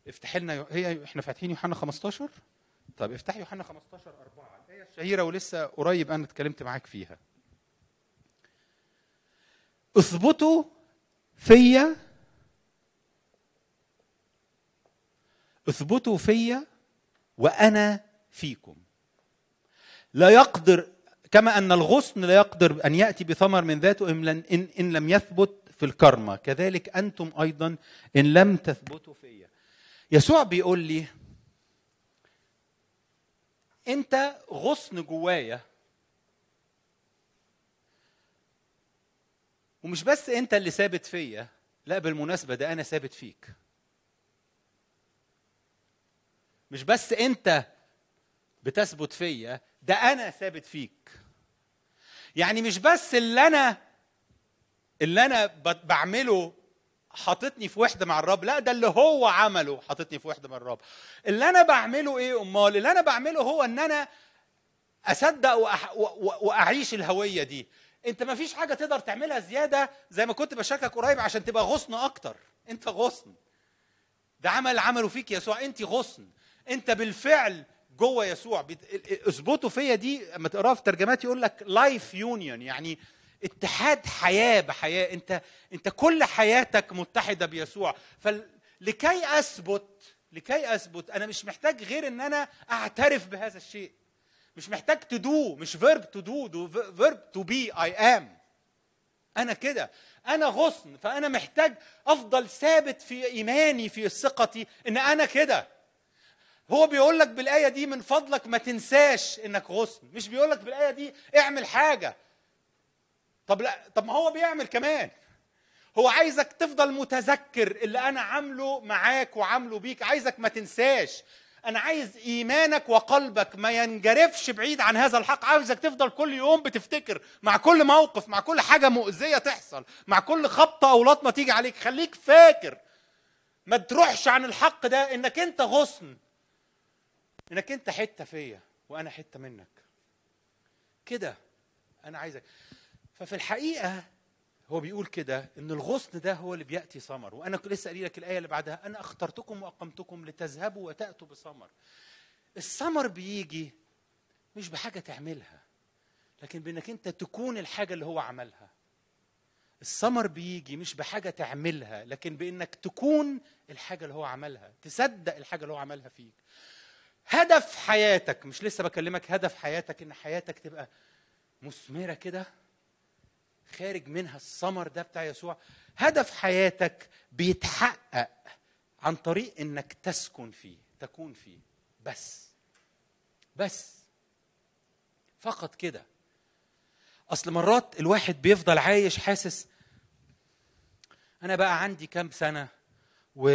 افتح لنا هي إحنا فاتحين يوحنا 15 طب افتح يوحنا 15 4 الايه الشهيرة ولسه قريب أنا اتكلمت معاك فيها. اثبتوا فيا اثبتوا فيا وأنا فيكم. لا يقدر كما أن الغصن لا يقدر أن يأتي بثمر من ذاته إن إن, لم يثبت في الكرمة. كذلك أنتم أيضا إن لم تثبتوا فيا. يسوع بيقول لي أنت غصن جوايا ومش بس انت اللي ثابت فيا لا بالمناسبة ده أنا ثابت فيك. مش بس انت بتثبت فيا ده أنا ثابت فيك. يعني مش بس اللي أنا اللي أنا بعمله حاططني في وحدة مع الرب لا ده اللي هو عمله حاططني في وحدة مع الرب. اللي أنا بعمله إيه أمال؟ اللي أنا بعمله هو إن أنا أصدق وأح... و... و... وأعيش الهوية دي. انت ما فيش حاجة تقدر تعملها زيادة زي ما كنت بشاركك قريب عشان تبقى غصن أكتر. انت غصن. ده عمل عمله فيك يسوع انت غصن. انت بالفعل جوه يسوع. بت- اثبتوا فيا دي اما تقرأها في ترجمات يقول لك لايف يونيون يعني اتحاد حياة بحياة. انت انت كل حياتك متحدة بيسوع. فلكي أثبت لكي أثبت أنا مش محتاج غير إن أنا أعترف بهذا الشيء. مش محتاج to do مش to do do verb to be I am. أنا كده. أنا غصن فأنا محتاج أفضل ثابت في إيماني في ثقتي إن أنا كده. هو بيقول لك بالآية دي من فضلك ما تنساش إنك غصن. مش بيقول لك بالآية دي اعمل حاجة. طب لا طب ما هو بيعمل كمان. هو عايزك تفضل متذكر اللي أنا عامله معاك وعامله بيك. عايزك ما تنساش. أنا عايز إيمانك وقلبك ما ينجرفش بعيد عن هذا الحق. عايزك تفضل كل يوم بتفتكر مع كل موقف مع كل حاجة مؤذية تحصل مع كل خبطة أو لطمة تيجي عليك. خليك فاكر. ما تروحش عن الحق ده إنك أنت غصن. إنك أنت حتة فيا وأنا حتة منك. كده أنا عايزك. ففي الحقيقة هو بيقول كده إن الغصن ده هو اللي بيأتي ثمر. وأنا كنت لسه قايل لك الآية اللي بعدها أنا أخترتكم وأقمتكم لتذهبوا وتأتوا بثمر. الثمر بيجي مش بحاجة تعملها لكن بإنك أنت تكون الحاجة اللي هو عملها. الثمر بيجي مش بحاجة تعملها لكن بإنك تكون الحاجة اللي هو عملها تصدق الحاجة اللي هو عملها فيك. هدف حياتك مش لسه بكلمك هدف حياتك إن حياتك تبقى مثمرة كده خارج منها الثمر ده بتاع يسوع. هدف حياتك بيتحقق عن طريق إنك تسكن فيه تكون فيه. بس بس. فقط كده. أصل مرات الواحد بيفضل عايش حاسس أنا بقى عندي كام سنة و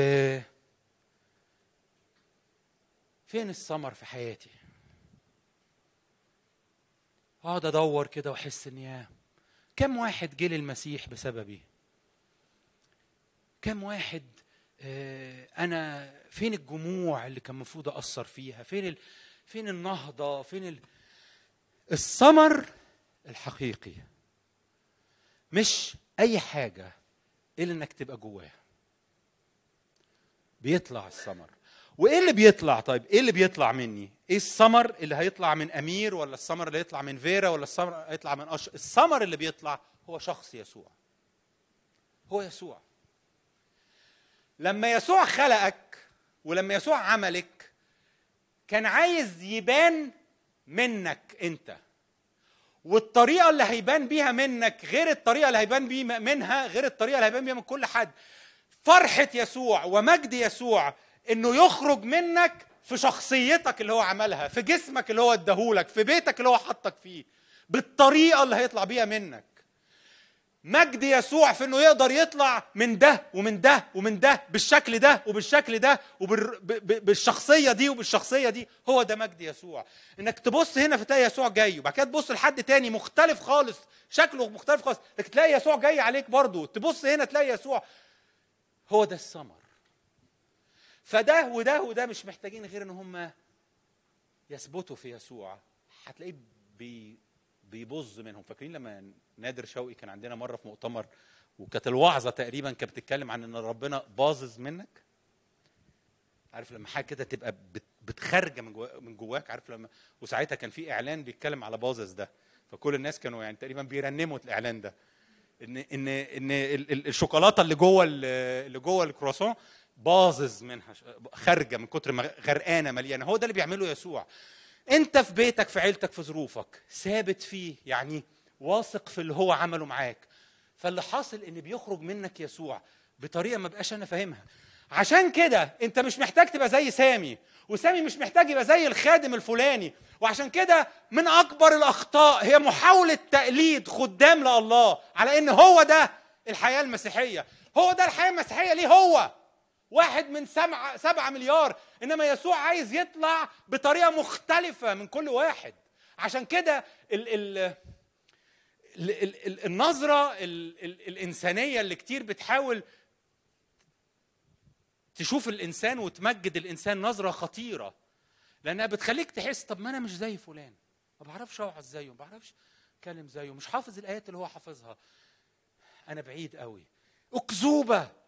فين الثمر في حياتي؟ أقعد أدور كده وأحس إن يا كم واحد جه للمسيح بسببي؟ كم واحد آه، أنا فين الجموع اللي كان المفروض اثر فيها؟ فين ال... فين النهضة؟ فين ال... الثمر الحقيقي. مش أي حاجة إلا إنك تبقى جواه. بيطلع الثمر. وإيه اللي بيطلع طيب؟ إيه اللي بيطلع مني؟ إيه الثمر اللي هيطلع من أمير ولا الثمر اللي هيطلع من فيرا ولا الثمر اللي هيطلع من أش... الثمر اللي بيطلع هو شخص يسوع. هو يسوع. لما يسوع خلقك ولما يسوع عملك كان عايز يبان منك أنت. والطريقة اللي هيبان بيها منك غير الطريقة اللي هيبان بيه منها غير الطريقة اللي هيبان بيها من كل حد. فرحة يسوع ومجد يسوع إنه يخرج منك في شخصيتك اللي هو عملها في جسمك اللي هو اداهولك في بيتك اللي هو حطك فيه بالطريقة اللي هيطلع بيها منك. مجد يسوع في إنه يقدر يطلع من ده ومن ده ومن ده بالشكل ده وبالشكل ده وبالشخصيه دي وبالشخصية دي هو ده مجد يسوع. إنك تبص هنا فتلاقي يسوع جاي وبعد كده تبص لحد تاني مختلف خالص شكله مختلف خالص لكن تلاقي يسوع جاي عليك برضه. تبص هنا تلاقي يسوع هو ده الثمر فده وده وده مش محتاجين غير إن هم يثبتوا في يسوع. هتلاقيه بي بيبظ منهم. فاكرين لما نادر شوقي كان عندنا مرة في مؤتمر وكانت الوعظة تقريبا كانت بتتكلم عن إن ربنا باظظ منك؟ عارف لما حاجة كده تبقى بت- بتخرج من من جواك. عارف لما وساعتها كان في إعلان بيتكلم على باظظ ده. فكل الناس كانوا يعني تقريبا بيرنموا الإعلان ده. ان ان إن ال- ال- الشوكولاتة اللي جوه ال- اللي جوه الكرواسون باظظ منها خارجه من كتر ما غرقانة مليانة. هو ده اللي بيعمله يسوع. انت في بيتك في عيلتك في ظروفك ثابت فيه يعني واثق في اللي هو عمله معاك. فاللي حاصل إن بيخرج منك يسوع بطريقة ما بقاش أنا فاهمها. عشان كده أنت مش محتاج تبقى زي سامي وسامي مش محتاج يبقى زي الخادم الفلاني. وعشان كده من أكبر الأخطاء هي محاولة تقليد خدام لله على إن هو ده الحياة المسيحية. هو ده الحياة المسيحية ليه هو؟ واحد من سبعة, سبعة مليار. إنما يسوع عايز يطلع بطريقة مختلفة من كل واحد. عشان كده ال ال ال ال ال النظرة ال ال الإنسانية اللي كتير بتحاول تشوف الإنسان وتمجد الإنسان نظرة خطيرة. لأنها بتخليك تحس طب ما أنا مش زي فلان. ما بعرفش أوعظ زيه ما بعرفش أتكلم زيه مش حافظ الآيات اللي هو حافظها. أنا بعيد قوي أكذوبة.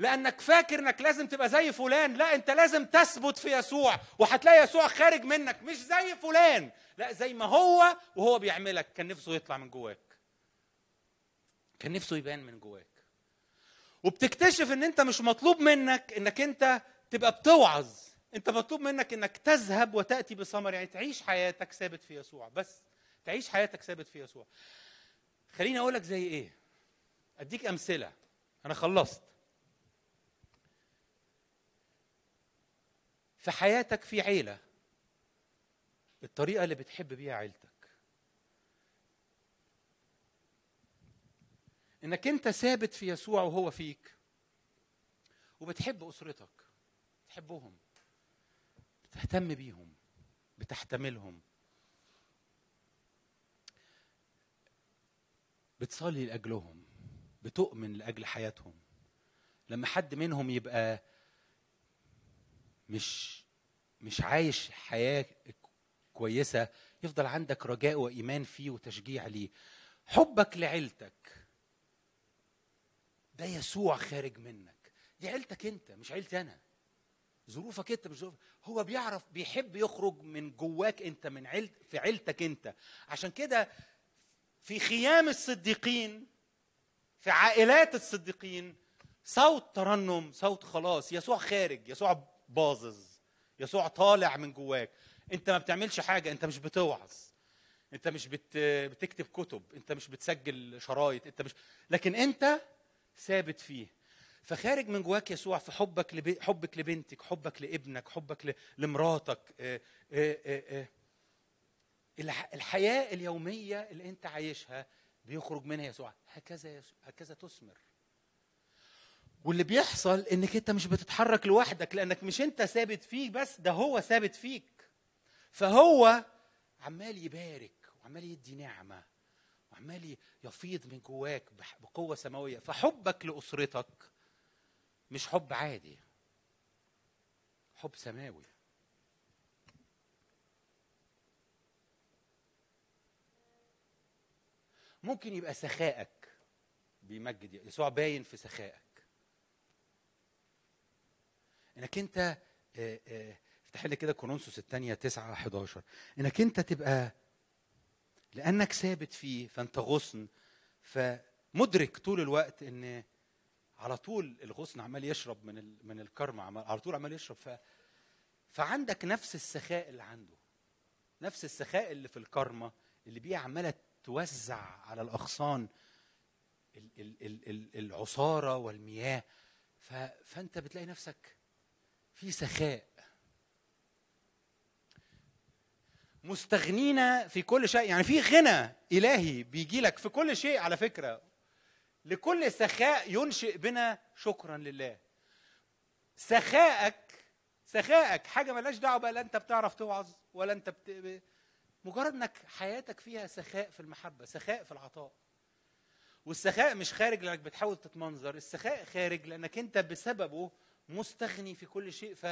لأنك فاكر إنك لازم تبقى زي فلان. لا أنت لازم تثبت في يسوع وهتلاقي يسوع خارج منك مش زي فلان. لا زي ما هو وهو بيعملك. كان نفسه يطلع من جواك. كان نفسه يبان من جواك. وبتكتشف إن أنت مش مطلوب منك إنك أنت تبقى بتوعظ. أنت مطلوب منك إنك تذهب وتأتي بثمر. يعني تعيش حياتك ثابت في يسوع. بس تعيش حياتك ثابت في يسوع. خليني أقول لك زي إيه. أديك أمثلة. أنا خلصت. في حياتك في عيلة. الطريقة اللي بتحب بيها عيلتك. إنك أنت ثابت في يسوع وهو فيك. وبتحب أسرتك. بتحبهم. بتهتم بيهم. بتحتملهم. بتصلي لأجلهم. بتؤمن لأجل حياتهم. لما حد منهم يبقى مش مش عايش حياة كويسة يفضل عندك رجاء وإيمان فيه وتشجيع ليه. حبك لعيلتك ده يسوع خارج منك. دي عيلتك انت مش عيلتي أنا. ظروفك انت مش ظروف. هو بيعرف بيحب يخرج من جواك انت من عيلت في عيلتك انت. عشان كده في خيام الصديقين في عائلات الصديقين صوت ترنم صوت خلاص. يسوع خارج يسوع باظظ يسوع طالع من جواك. انت ما بتعملش حاجة انت مش بتوعظ. انت مش بت... بتكتب كتب انت مش بتسجل شرايط انت مش. لكن انت ثابت فيه. فخارج من جواك يسوع في حبك لب... حبك لبنتك حبك لابنك حبك ل... لمراتك آه آه آه الحياة اليومية اللي انت عايشها بيخرج منها يسوع. هكذا يسوع هكذا تثمر. واللي بيحصل إنك أنت مش بتتحرك لوحدك لأنك مش أنت ثابت فيه بس ده هو ثابت فيك. فهو عمال يبارك وعمال يدي نعمة وعمال يفيض من جواك بقوة سماوية. فحبك لأسرتك مش حب عادي حب سماوي. ممكن يبقى سخائك بيمجد يسوع باين في سخائك إنك أنت افتح لي كده كورنثوس الثانية 9 11 إنك أنت تبقى لأنك ثابت فيه فأنت غصن. فمدرك طول الوقت إن على طول الغصن عمال يشرب من من الكرم عمال على طول عمال يشرب. ف فعندك نفس السخاء اللي عنده. نفس السخاء اللي في الكرمة اللي بيه عمالة توزع على الأغصان العصارة والمياه. فأنت بتلاقي نفسك في سخاء. مستغنين في كل شيء. يعني في غنى إلهي بيجي لك في كل شيء على فكرة. لكل سخاء ينشئ بنا شكرا لله. سخائك سخائك حاجة ملاش دعوة بقى لا أنت بتعرف توعظ ولا أنت بت... مجرد إنك حياتك فيها سخاء في المحبة سخاء في العطاء. والسخاء مش خارج لأنك بتحاول تتمنظر السخاء خارج لأنك أنت بسببه مستغني في كل شيء ف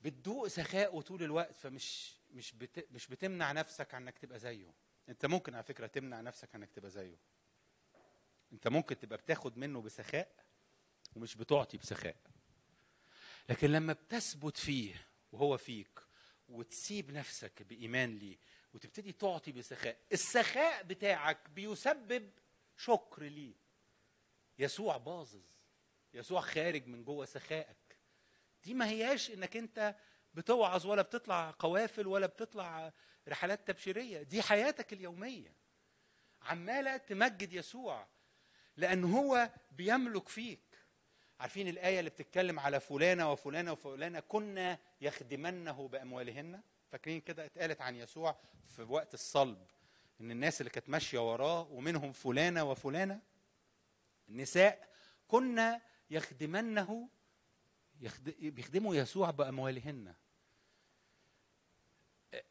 بتدوق سخاءه طول الوقت فمش مش بت... مش بتمنع نفسك عن إنك تبقى زيه. أنت ممكن على فكرة تمنع نفسك عن إنك تبقى زيه. أنت ممكن تبقى بتاخد منه بسخاء ومش بتعطي بسخاء. لكن لما بتثبت فيه وهو فيك وتسيب نفسك بإيمان ليه وتبتدي تعطي بسخاء السخاء بتاعك بيسبب شكر ليه. يسوع باظظ يسوع خارج من جوه سخائك. دي ما هياش إنك أنت بتوعظ ولا بتطلع قوافل ولا بتطلع رحلات تبشيرية. دي حياتك اليومية. عماله تمجد يسوع لأن هو بيملك فيك. عارفين الآية اللي بتتكلم على فلانة وفلانة وفلانة كنا يخدمنه بأموالهن؟ فاكرين كده اتقالت عن يسوع في وقت الصلب إن الناس اللي كانت ماشية وراه ومنهم فلانة وفلانة؟ النساء كنا يخدمنه يخد... بيخدموا يسوع بأموالهن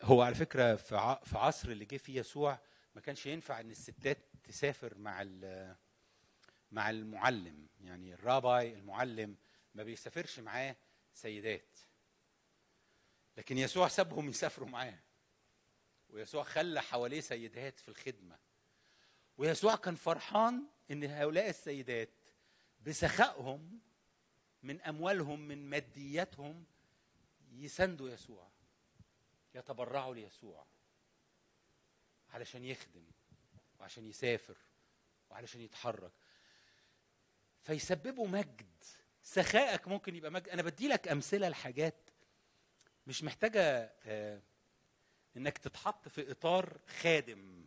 هو على فكرة في. في عصر اللي جه فيه يسوع ما كانش ينفع إن الستات تسافر مع. مع المعلم يعني الراباي المعلم ما بيسافرش معاه سيدات لكن يسوع سابهم يسافروا معاه ويسوع خلى حواليه سيدات في الخدمة ويسوع كان فرحان إن هؤلاء السيدات بسخائهم من أموالهم من مادياتهم يساندوا يسوع يتبرعوا ليسوع علشان يخدم وعشان يسافر وعلشان يتحرك. فيسببوا مجد. سخائك ممكن يبقى مجد. أنا بدي لك أمثلة لحاجات مش محتاجة آه، إنك تتحط في إطار خادم.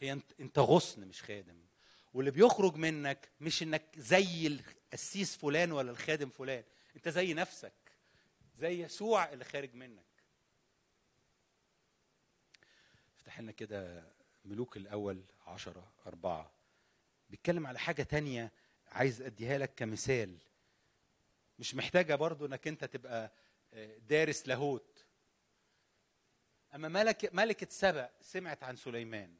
هي أنت غصن مش خادم. واللي بيخرج منك مش إنك زي القسيس فلان ولا الخادم فلان. أنت زي نفسك زي يسوع اللي خارج منك. افتح لنا كده ملوك الأول عشرة أربعة. بيتكلم على حاجة تانية عايز أديها لك كمثال. مش محتاجة برضو إنك أنت تبقى آه، دارس لاهوت. أما ملك ملكة سبأ سمعت عن سليمان.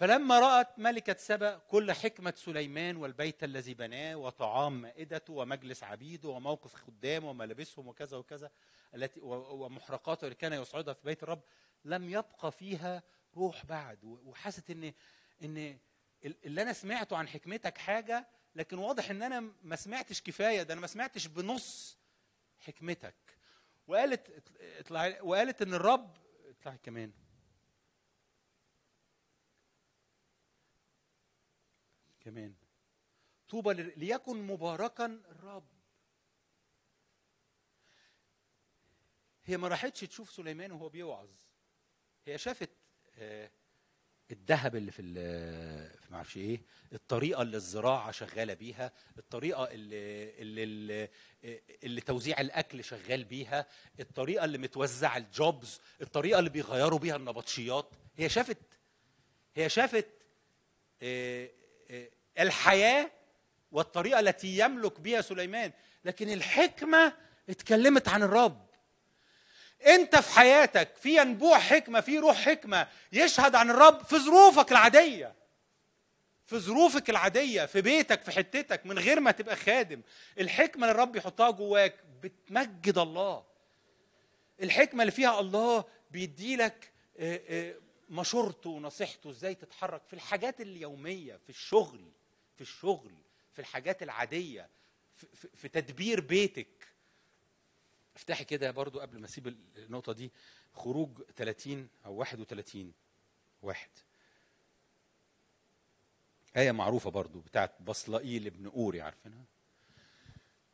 فلما رأت ملكة سبأ كل حكمة سليمان والبيت الذي بناه وطعام مائدته ومجلس عبيده وموقف خدامه وملابسهم وكذا وكذا التي ومحرقاته اللي كان يصعدها في بيت الرب لم يبقى فيها روح بعد. وحست ان إن ال- اللي أنا سمعته عن حكمتك حاجة لكن واضح إن أنا ما سمعتش كفاية ده أنا ما سمعتش بنص حكمتك. وقالت اطلع وقالت إن الرب اطلعي كمان. كمان. طوبى ليكن مباركا الرب هي ما راحتش تشوف سليمان وهو بيوعظ. هي شافت آه، الذهب اللي في في ما أعرفش إيه الطريقة اللي الزراعة شغالة بيها الطريقة اللي اللي, اللي, اللي توزيع الأكل شغال بيها الطريقة اللي متوزع الجوبز الطريقة اللي بيغيروا بيها النبطشيات. هي شافت هي شافت آه، آه، الحياة والطريقة التي يملك بها سليمان لكن الحكمة اتكلمت عن الرب. أنت في حياتك في ينبوع حكمة في روح حكمة يشهد عن الرب في ظروفك العادية. في ظروفك العادية في بيتك في حتتك من غير ما تبقى خادم. الحكمة اللي الرب يحطها جواك بتمجد الله. الحكمة اللي فيها الله بيديلك آه، آه، مشورته ونصيحته إزاي تتحرك في الحاجات اليومية في الشغل في الشغل في الحاجات العادية في, في, تدبير بيتك. افتحي كده برضو قبل ما أسيب النقطة دي خروج 30 أو 31 واحد. آية معروفة برضو بتاعت بصلائيل ابن أوري عارفينها؟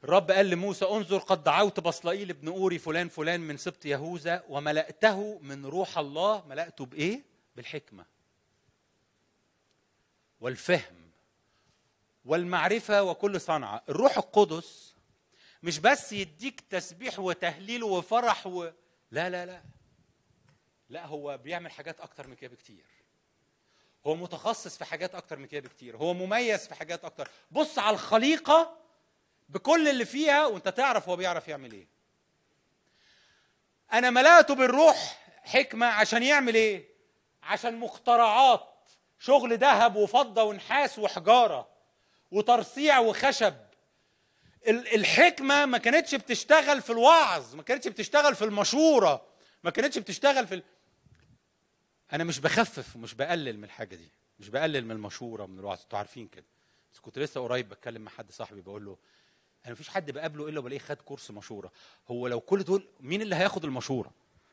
الرب قال لموسى انظر قد دعوت بصلائيل ابن أوري فلان فلان من سبط يهوذا وملأته من روح الله. ملأته بإيه؟ بالحكمة. والفهم. والمعرفة وكل صنعة. الروح القدس مش بس يديك تسبيح وتهليل وفرح و... لا لا لا. لا هو بيعمل حاجات أكتر من كده بكتير. هو متخصص في حاجات أكتر من كده بكتير. هو مميز في حاجات أكتر. بص على الخليقة بكل اللي فيها وأنت تعرف هو بيعرف يعمل إيه. أنا ملأته بالروح حكمة عشان يعمل إيه؟ عشان مخترعات شغل ذهب وفضة ونحاس وحجارة. وترصيع وخشب. ال- الحكمة ما كانتش بتشتغل في الوعظ ما كانتش بتشتغل في المشورة ما كانتش بتشتغل في ال... أنا مش بخفف ومش بقلل من الحاجة دي مش بقلل من المشورة من الوعظ. أنتوا عارفين كده. بس كنت لسه قريب بتكلم مع حد صاحبي بقول له أنا مفيش حد بقابله إلا وبلاقيه خد كورس مشورة. هو لو كل دول مين اللي هياخد المشورة؟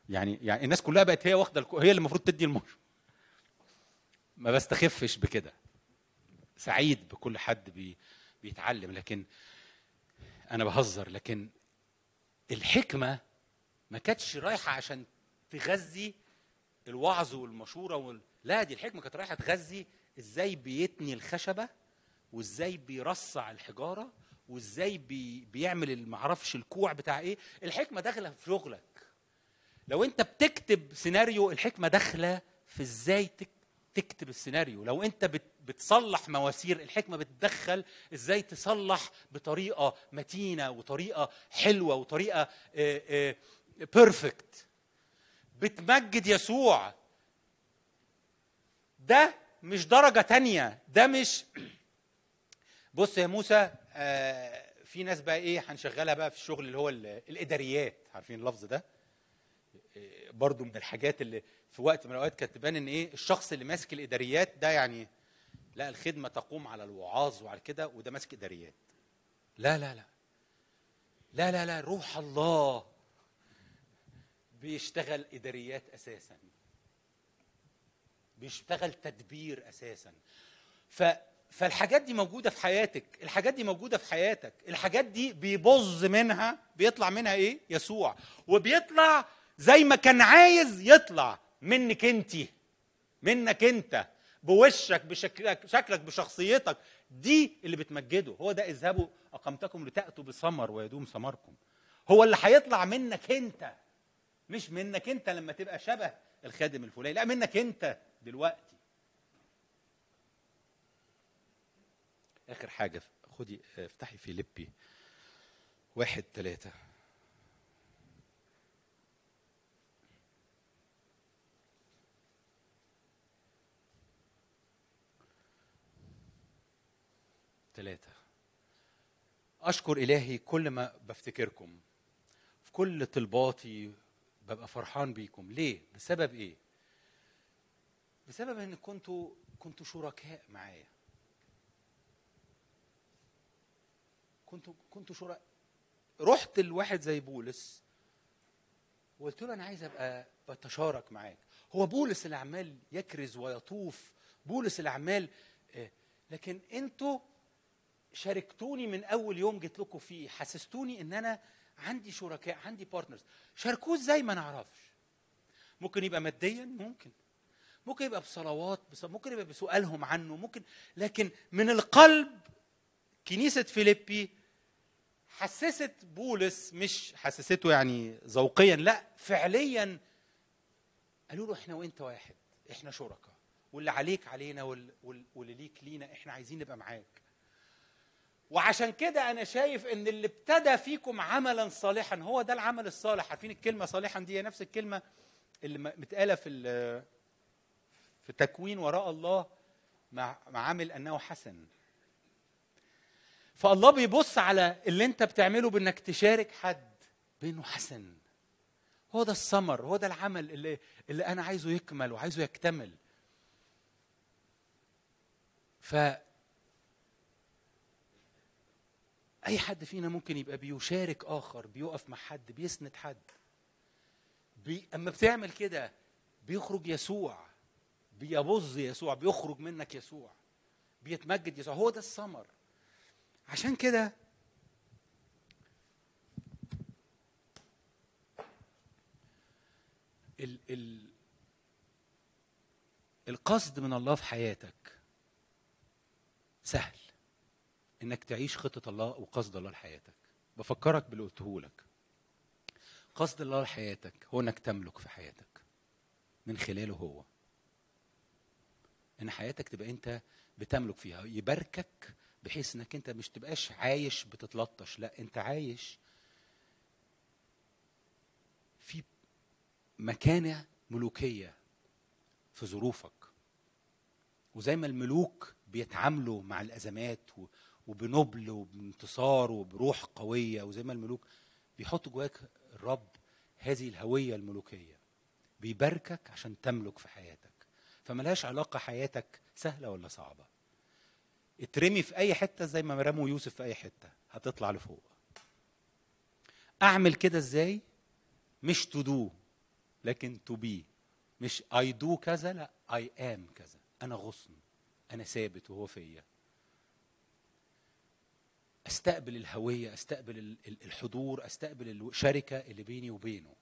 يعني يعني الناس كلها بقت هي واخدة هي اللي المفروض تدي المشورة. ما بستخفش بكده. سعيد بكل حد بي بيتعلم لكن أنا بهزر لكن الحكمة ما كانتش رايحة عشان تغذي الوعظ والمشورة وال... لا دي الحكمة كانت رايحة تغذي إزاي بيتني الخشبة وإزاي بيرصع الحجارة وإزاي بي... بيعمل المعرفش الكوع بتاع إيه. الحكمة داخلة في شغلك. لو أنت بتكتب سيناريو الحكمة داخلة في إزاي تك... تكتب السيناريو. لو أنت بت... بتصلح مواسير الحكمة بتدخل إزاي تصلح بطريقة متينة وطريقة حلوة وطريقة perfect بتمجد يسوع. ده مش درجة تانية. ده مش <clears throat> بص يا موسى آه، في ناس بقى إيه هنشغلها بقى في الشغل اللي هو ال- الإداريات. عارفين اللفظ ده؟ آه، برضو من الحاجات اللي في وقت من الأوقات كانت تبان إن إيه الشخص اللي ماسك الإداريات ده يعني لا الخدمة تقوم على الوعاظ وعلى كده وده ماسك إداريات. لا لا لا. لا لا لا روح الله. بيشتغل إداريات أساسا. بيشتغل تدبير أساسا. ف فالحاجات دي موجودة في حياتك. الحاجات دي موجودة في حياتك. الحاجات دي بيبظ منها بيطلع منها إيه؟ يسوع. وبيطلع زي ما كان عايز يطلع منك انت. منك أنت. بوشك بشكلك شكلك بشخصيتك دي اللي بتمجده. هو ده اذهبوا اقامتكم لتأتوا بثمر ويدوم ثمركم. هو اللي هيطلع منك انت مش منك انت لما تبقى شبه الخادم الفلاني لا منك انت دلوقتي. آخر حاجة خدي افتحي فيليبي واحد ثلاثة ثلاثة. أشكر إلهي كل ما بفتكركم. في كل طلباتي ببقى فرحان بيكم. ليه؟ بسبب إيه؟ بسبب إن كنتوا كنتوا شركاء معايا. كنتوا كنتوا شركاء. رحت لواحد زي بولس. وقلت له أنا عايز أبقى بتشارك معاك. هو بولس اللي عمال يكرز ويطوف. بولس اللي عمال آه، لكن أنتوا شاركتوني من أول يوم جيت لكم فيه حسستوني إن أنا عندي شركاء عندي partners شاركوه إزاي؟ ما نعرفش ممكن يبقى ماديا؟ ممكن. ممكن يبقى بصلوات بص- ممكن يبقى بسؤالهم عنه ممكن. لكن من القلب كنيسة فيليبي حسست بولس مش حسسته يعني ذوقيا لا فعليا. قالوا له إحنا وإنت واحد إحنا شركاء واللي عليك علينا وال- وال- واللي ليك لينا إحنا عايزين نبقى معاك. وعشان كده أنا شايف إن اللي ابتدى فيكم عملا صالحا هو ده العمل الصالح. عارفين الكلمة صالحا دي؟ هي نفس الكلمة اللي متقالة في في تكوين وراء الله مع مع عامل أنه حسن. فالله بيبص على اللي أنت بتعمله بإنك تشارك حد بإنه حسن. هو ده الثمر هو ده العمل اللي اللي أنا عايزه يكمل وعايزه يكتمل. ف أي حد فينا ممكن يبقى بيشارك آخر بيقف مع حد بيسند حد. بي... أما بتعمل كده بيخرج يسوع. بيبظ يسوع بيخرج منك يسوع. بيتمجد يسوع. هو ده الثمر. عشان كده ال ال القصد من الله في حياتك سهل. إنك تعيش خطة الله وقصد الله لحياتك. بفكرك باللي قلته لك قصد الله لحياتك هو إنك تملك في حياتك. من خلاله هو. إن حياتك تبقى أنت بتملك فيها. يباركك بحيث إنك أنت مش تبقاش عايش بتتلطش. لا أنت عايش في مكانة ملوكية في ظروفك. وزي ما الملوك بيتعاملوا مع الأزمات و- وبنبل وبانتصار وبروح قوية وزي ما الملوك بيحطوا جواك الرب هذه الهوية الملوكية بيباركك عشان تملك في حياتك. فملهاش علاقة حياتك سهلة ولا صعبة. اترمي في أي حتة زي ما رموا يوسف في أي حتة هتطلع لفوق. أعمل كده إزاي؟ مش to do لكن to be مش I do كذا لا I am كذا. أنا غصن أنا ثابت وهو فيا. أستقبل الهوية أستقبل ال- ال- الحضور أستقبل الشركة اللي بيني وبينه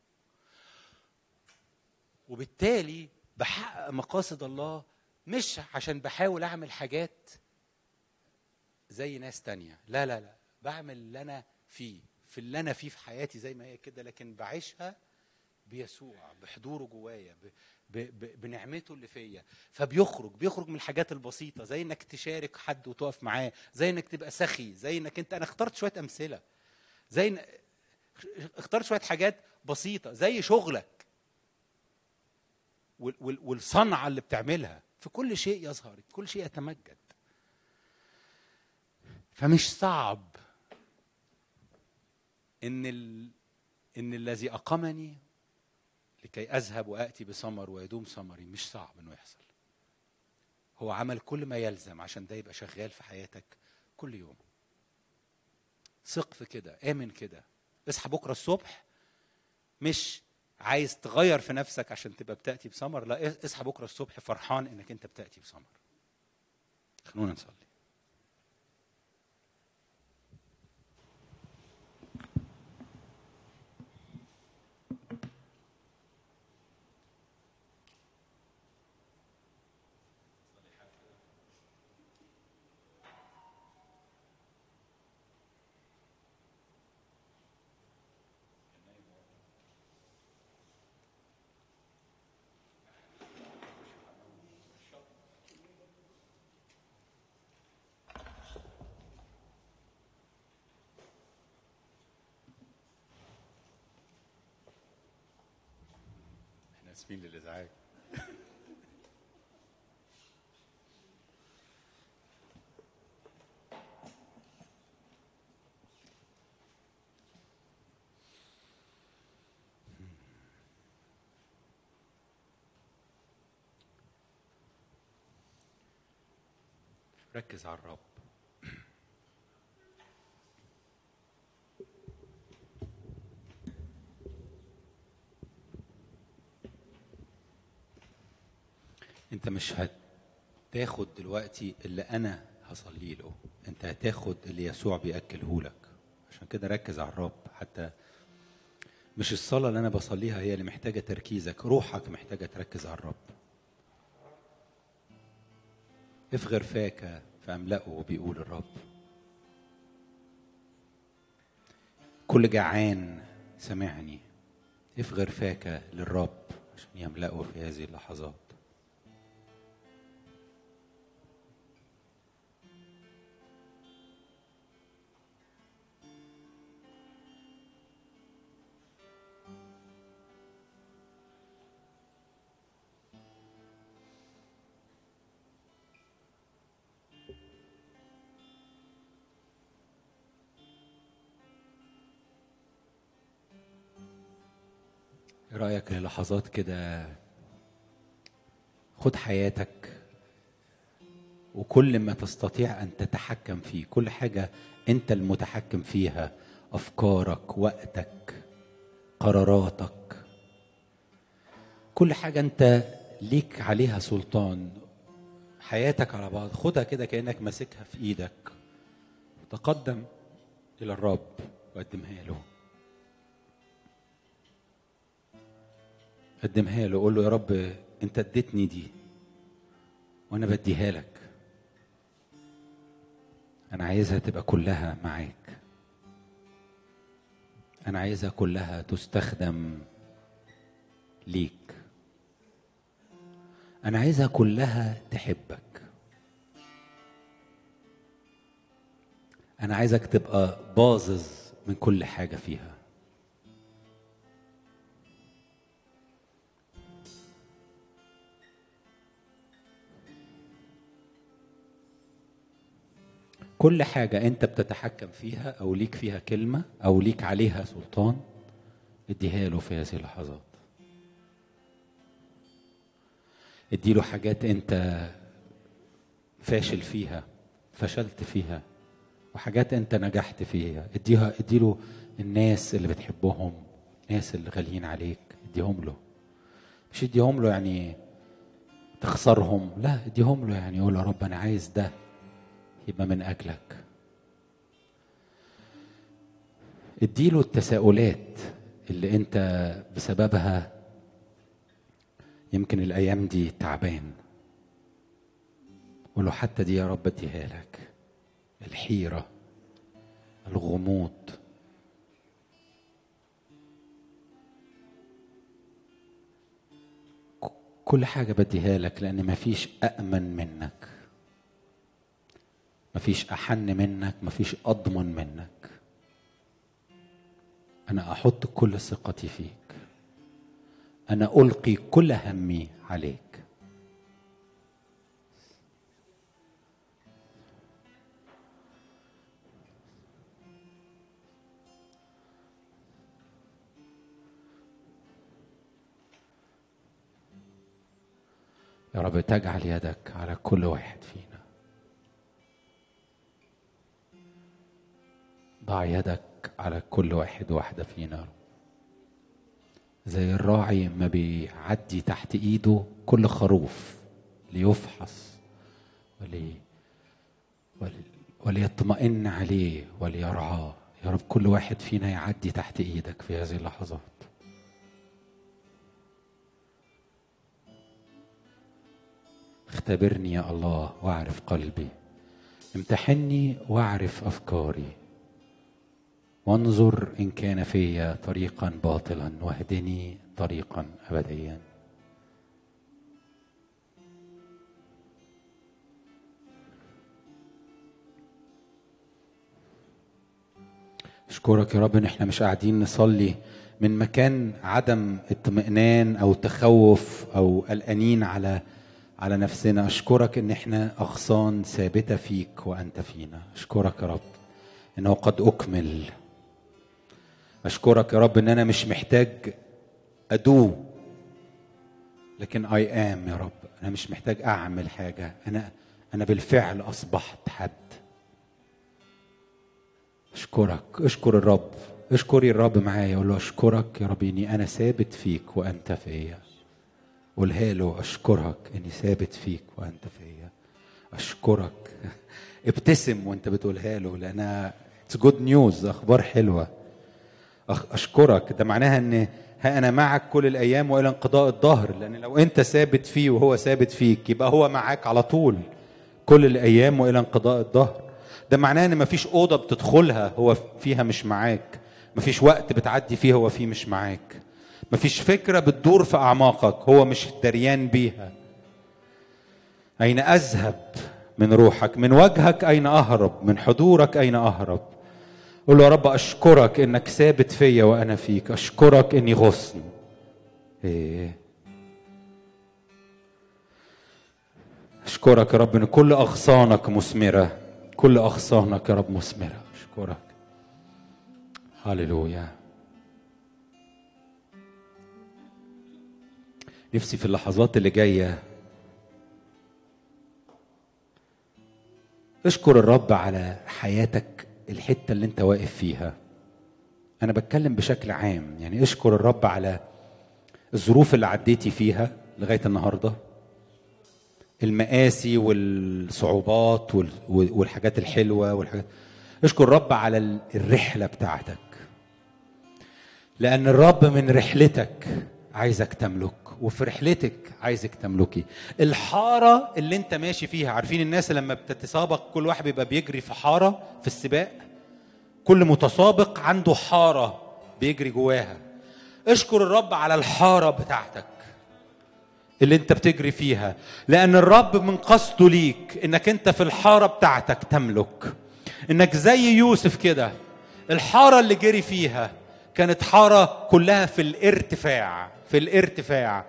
وبالتالي بحقق مقاصد الله مش عشان بحاول أعمل حاجات زي ناس تانية لا لا لا بعمل اللي أنا فيه في اللي أنا فيه في حياتي زي ما هي كده لكن بعيشها بيسوع بحضوره جوايا. بنعمته اللي فيا. فبيخرج بيخرج من الحاجات البسيطة زي إنك تشارك حد وتقف معاه زي إنك تبقى سخي زي إنك أنت أنا اخترت شوية أمثلة. زي إن... اخترت شوية حاجات بسيطة زي شغلك وال... وال... والصنعة اللي بتعملها. في كل شيء يظهر كل شيء يتمجد. فمش صعب إن ال... إن الذي أقامني لكي أذهب واتي بثمر ويدوم ثمري مش صعب إنه يحصل. هو عمل كل ما يلزم عشان ده يبقى شغال في حياتك كل يوم. ثق في كده آمن كده. اصحى بكرة الصبح مش عايز تغير في نفسك عشان تبقى بتأتي بثمر لا اصحى بكرة الصبح فرحان إنك أنت بتأتي بثمر خلونا نصلي إحنا اسفين للازعاج ركز على الرب انت مش هتاخد دلوقتي اللي أنا هصلي له. أنت هتاخد اللي يسوع بيأكله لك. عشان كده ركز على الرب. حتى مش الصلاة اللي أنا بصليها هي اللي محتاجة تركيزك. روحك محتاجة تركز على الرب. افغر فاك فاملأه بيقول الرب. كل جعان سمعني. افغر فاك للرب عشان يملأه في هذه اللحظات. رأيك للحظات كده خد حياتك وكل ما تستطيع أن تتحكم فيه كل حاجة أنت المتحكم فيها أفكارك وقتك قراراتك كل حاجة أنت ليك عليها سلطان. حياتك على بعض خدها كده كأنك ماسكها في إيدك. تقدم إلى الرب وقدمها له. قدمها له قول له يا رب انت اديتني دي وأنا بديها لك. أنا عايزها تبقى كلها معاك. أنا عايزها كلها تستخدم ليك. أنا عايزها كلها تحبك. أنا عايزك تبقى باظظ من كل حاجة فيها. كل حاجة أنت بتتحكم فيها أو ليك فيها كلمة أو ليك عليها سلطان اديها له في هذه اللحظات. اديله حاجات أنت فاشل فيها فشلت فيها وحاجات أنت نجحت فيها. اديها اديله الناس اللي بتحبهم الناس اللي غاليين عليك اديهم له. مش اديهم له يعني تخسرهم لا اديهم له يعني يقول يا رب أنا عايز ده. يبقى من أجلك. اديله التساؤلات اللي أنت بسببها يمكن الأيام دي تعبان. ولو حتى دي يا رب اديها لك. الحيرة الغموض. كل حاجة بديها لك لأن مفيش أأمن منك. مفيش أحن منك مفيش أضمن منك. أنا أحط كل ثقتي فيك. أنا ألقي كل همي عليك. يا رب تجعل يدك على كل واحد فينا. يدك على كل واحد واحدة فينا زي الراعي ما بيعدي تحت إيده كل خروف ليفحص ولي وليطمئن عليه وليرعاه. يا رب كل واحد فينا يعدي تحت إيدك في هذه اللحظات. اختبرني يا الله واعرف قلبي. امتحني واعرف أفكاري. وانظر إن كان في طريقا باطلا واهدني طريقا ابديا. أشكرك يا رب إن إحنا مش قاعدين نصلي من مكان عدم اطمئنان أو تخوف أو قلقانين على على نفسنا. أشكرك إن إحنا أغصان ثابتة فيك وأنت فينا. أشكرك يا رب إنه قد أكمل. اشكرك يا رب إن أنا مش محتاج أدو لكن اي ام يا رب. أنا مش محتاج أعمل حاجة. أنا أنا بالفعل أصبحت حد. أشكرك. أشكر الرب. اشكري الرب معايا قول له أشكرك يا رب إني أنا ثابت فيك وأنت فيا. قولها له أشكرك إني ثابت فيك وأنت فيا. أشكرك. <laughs> ابتسم وأنت بتقولها له لانها it's good news أخبار حلوة. أشكرك. ده معناها إن ها أنا معك كل الأيام وإلى انقضاء الدهر لأن لو أنت ثابت فيه وهو ثابت فيك يبقى هو معاك على طول كل الأيام وإلى انقضاء الدهر ده معناه إن مفيش أوضة بتدخلها هو فيها مش معاك. مفيش وقت بتعدي فيه هو فيه مش معاك. مفيش فكرة بتدور في أعماقك هو مش دريان بيها. أين أذهب من روحك؟ من وجهك أين أهرب؟ من حضورك أين أهرب؟ قول له يا رب أشكرك إنك ثابت فيا وأنا فيك. أشكرك إني غصن. إيه. أشكرك يا رب إن كل أغصانك مثمرة. كل أغصانك يا رب مثمرة. أشكرك. هللويا. نفسي في اللحظات اللي جاية أشكر الرب على حياتك. الحتة اللي انت واقف فيها. أنا بتكلم بشكل عام يعني اشكر الرب على الظروف اللي عديتي فيها لغاية النهارده. المآسي والصعوبات والحاجات الحلوة والحاجات. اشكر الرب على الرحلة بتاعتك. لأن الرب من رحلتك عايزك تملك وفي رحلتك عايزك تملكي. الحارة اللي انت ماشي فيها عارفين الناس لما بتتسابق كل واحد بيبقى بيجري في حارة في السباق؟ كل متسابق عنده حارة بيجري جواها. اشكر الرب على الحارة بتاعتك اللي انت بتجري فيها لأن الرب من قصده ليك إنك انت في الحارة بتاعتك تملك. إنك زي يوسف كده الحارة اللي جري فيها كانت حارة كلها في الارتفاع في الارتفاع.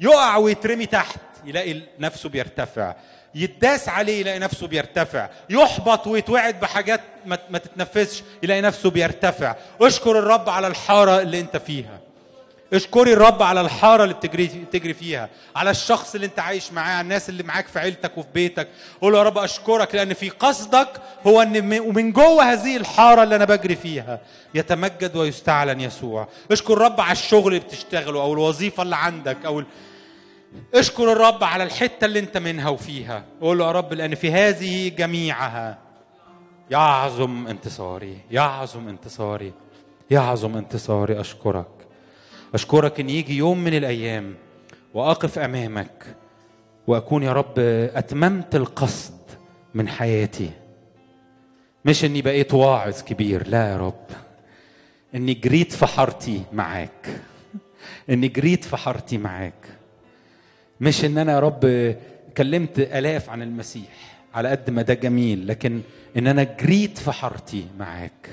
يقع ويترمي تحت يلاقي نفسه بيرتفع. يتداس عليه يلاقي نفسه بيرتفع. يحبط ويتوعد بحاجات ما تتنفذش يلاقي نفسه بيرتفع. اشكر الرب على الحارة اللي انت فيها. اشكري الرب على الحارة اللي بتجري تجري فيها. على الشخص اللي انت عايش معاه على الناس اللي معاك في عيلتك وفي بيتك. قول يا رب اشكرك لأن في قصدك هو ان ومن جوه هذه الحارة اللي أنا بجري فيها يتمجد ويستعلن يسوع. اشكر الرب على الشغل اللي بتشتغله أو الوظيفة اللي عندك أو. اشكر الرب على الحتة اللي انت منها وفيها. قول له يا رب لأن في هذه جميعها يعظم انتصاري يعظم انتصاري يعظم انتصاري. أشكرك. أشكرك إن يجي يوم من الأيام وأقف أمامك وأكون يا رب أتممت القصد من حياتي. مش إني بقيت واعظ كبير لا يا رب. إني جريت في حارتي معاك. إني جريت في حارتي معاك. مش إن أنا يا رب كلمت آلاف عن المسيح على قد ما ده جميل لكن إن أنا جريت في حارتي معاك.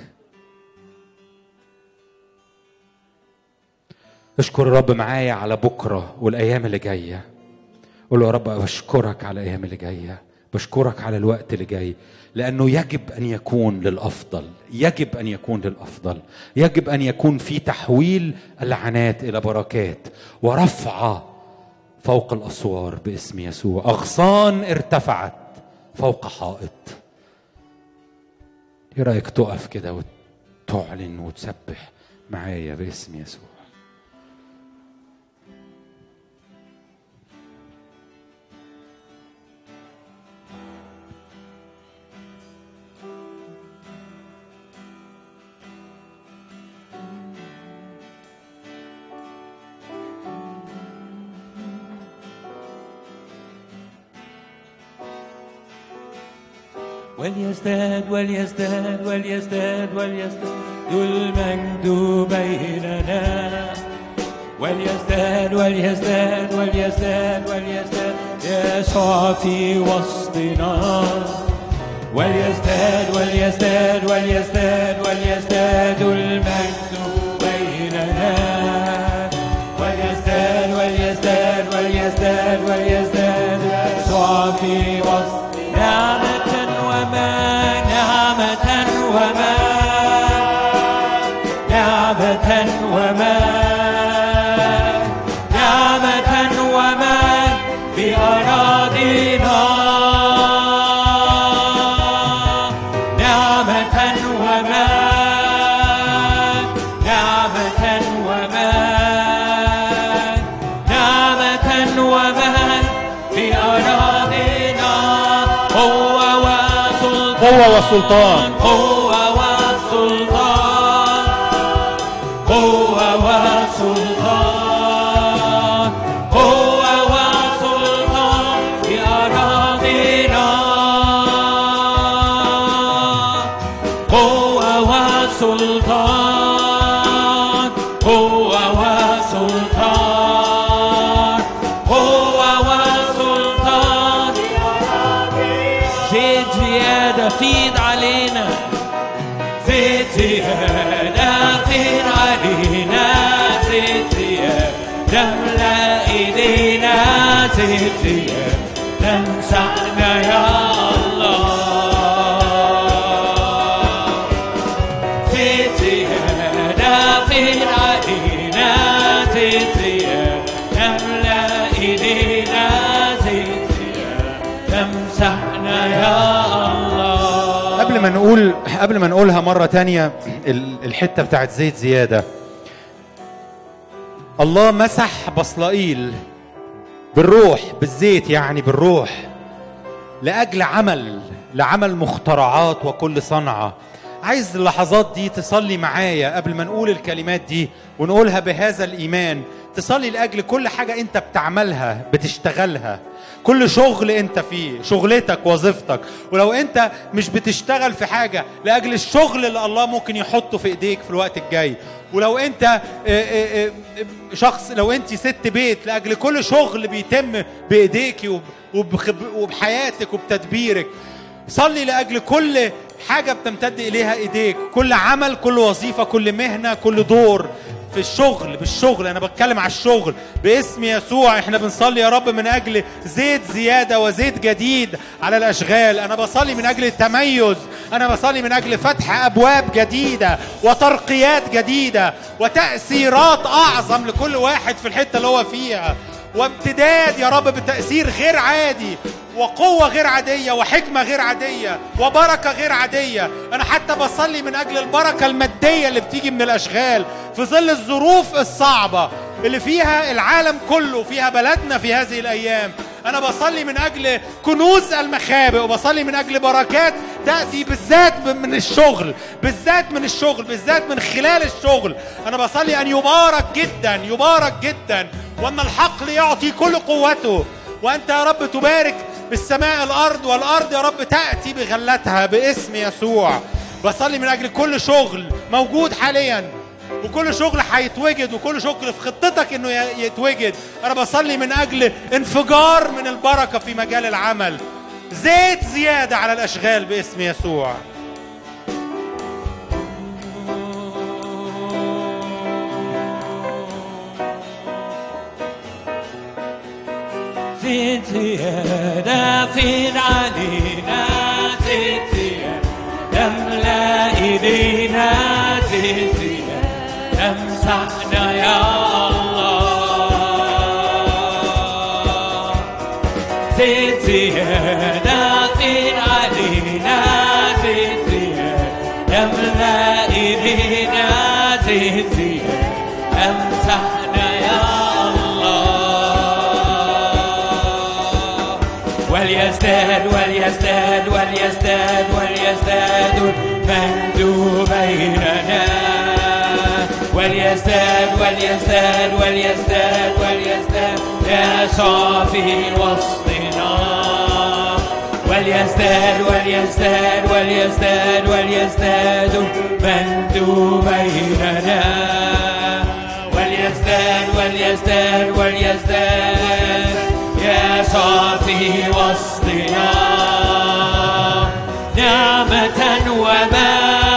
اشكر الرب معايا على بكرة والأيام اللي جاية. قول له يا رب بشكرك على الأيام اللي جاية بشكرك على الوقت اللي جاي لأنه يجب أن يكون للأفضل يجب أن يكون للأفضل يجب أن يكون في تحويل اللعنات إلى بركات ورفعه فوق الأسوار باسم يسوع. أغصان ارتفعت فوق حائط. إيه رأيك تقف كده وتعلن وتسبح معايا باسم يسوع؟ وليزداد وليزداد وليزداد وليزداد. المجد بيننا. وليزداد وليزداد وليزداد وليزداد. يسوع في وسطنا. وليزداد وليزداد وليزداد وليزداد. المجد وسلطان قوة قبل ما نقولها مرة تانية ال- الحتة بتاعت زيت زيادة. الله مسح بصلائيل بالروح بالزيت يعني بالروح لأجل عمل لعمل مخترعات وكل صنعة. عايز اللحظات دي تصلي معايا قبل ما نقول الكلمات دي ونقولها بهذا الإيمان. تصلي لأجل كل حاجة أنت بتعملها بتشتغلها. كل شغل أنت فيه شغلتك وظيفتك. ولو أنت مش بتشتغل في حاجة لأجل الشغل اللي الله ممكن يحطه في إيديك في الوقت الجاي. ولو أنت آه، آه، آه، شخص لو أنت ست بيت لأجل كل شغل بيتم وبخب- وبحياتك وبتدبيرك. صلي لأجل كل حاجة بتمتد إليها إيديك. كل عمل كل وظيفة كل مهنة كل دور. في الشغل بالشغل أنا بتكلم على الشغل. باسم يسوع إحنا بنصلي يا رب من أجل زيت زيادة وزيت جديد على الأشغال. أنا بصلي من أجل التميز أنا بصلي من أجل فتح أبواب جديدة وترقيات جديدة وتأثيرات أعظم لكل واحد في الحتة اللي هو فيها. وامتداد يا رب بتأثير غير عادي وقوة غير عادية وحكمة غير عادية وبركة غير عادية. أنا حتى بصلي من أجل البركة المادية اللي بتيجي من الأشغال في ظل الظروف الصعبة اللي فيها العالم كله فيها بلدنا في هذه الأيام. أنا بصلي من أجل كنوز المخابئ وبصلي من أجل بركات تأتي بالذات من الشغل بالذات من الشغل بالذات من خلال الشغل. أنا بصلي أن يبارك جدا يبارك جدا. وأن الحقل يعطي كل قوته. وأنت يا رب تبارك بالسماء الأرض والأرض يا رب تأتي بغلتها باسم يسوع. بصلي من أجل كل شغل موجود حاليا وكل شغل هيتوجد وكل شغل في خطتك إنه يتوجد. أنا بصلي من أجل انفجار من البركة في مجال العمل. زيت زيادة على الأشغال باسم يسوع. زيد زيادة فين علينا زيادة تملأ إيدينا زيادة امسحنا يا الله زيادة وليزداد وليزداد وليزداد المجد بيننا وليزداد وليزداد وليزداد وليزداد يسوع في وسطنا وليزداد وليزداد وليزداد وليزداد المجد بيننا وليزداد وليزداد وليزداد في وسطنا نعمة ومجد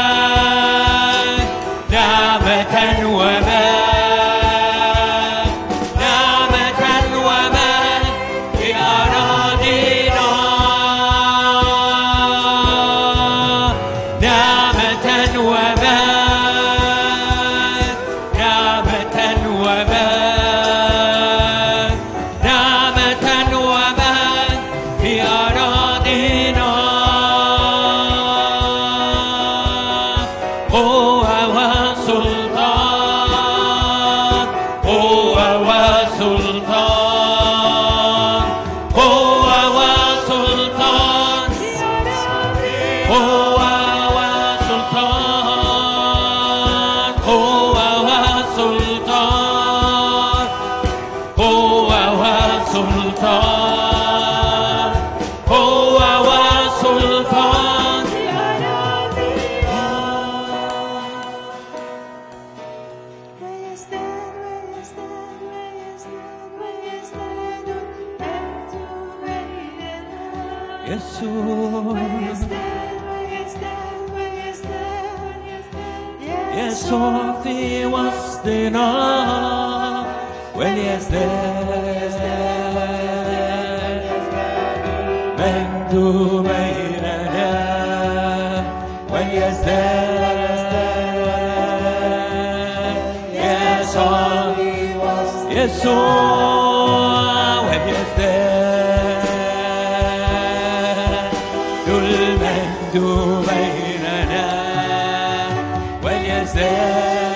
وليزداد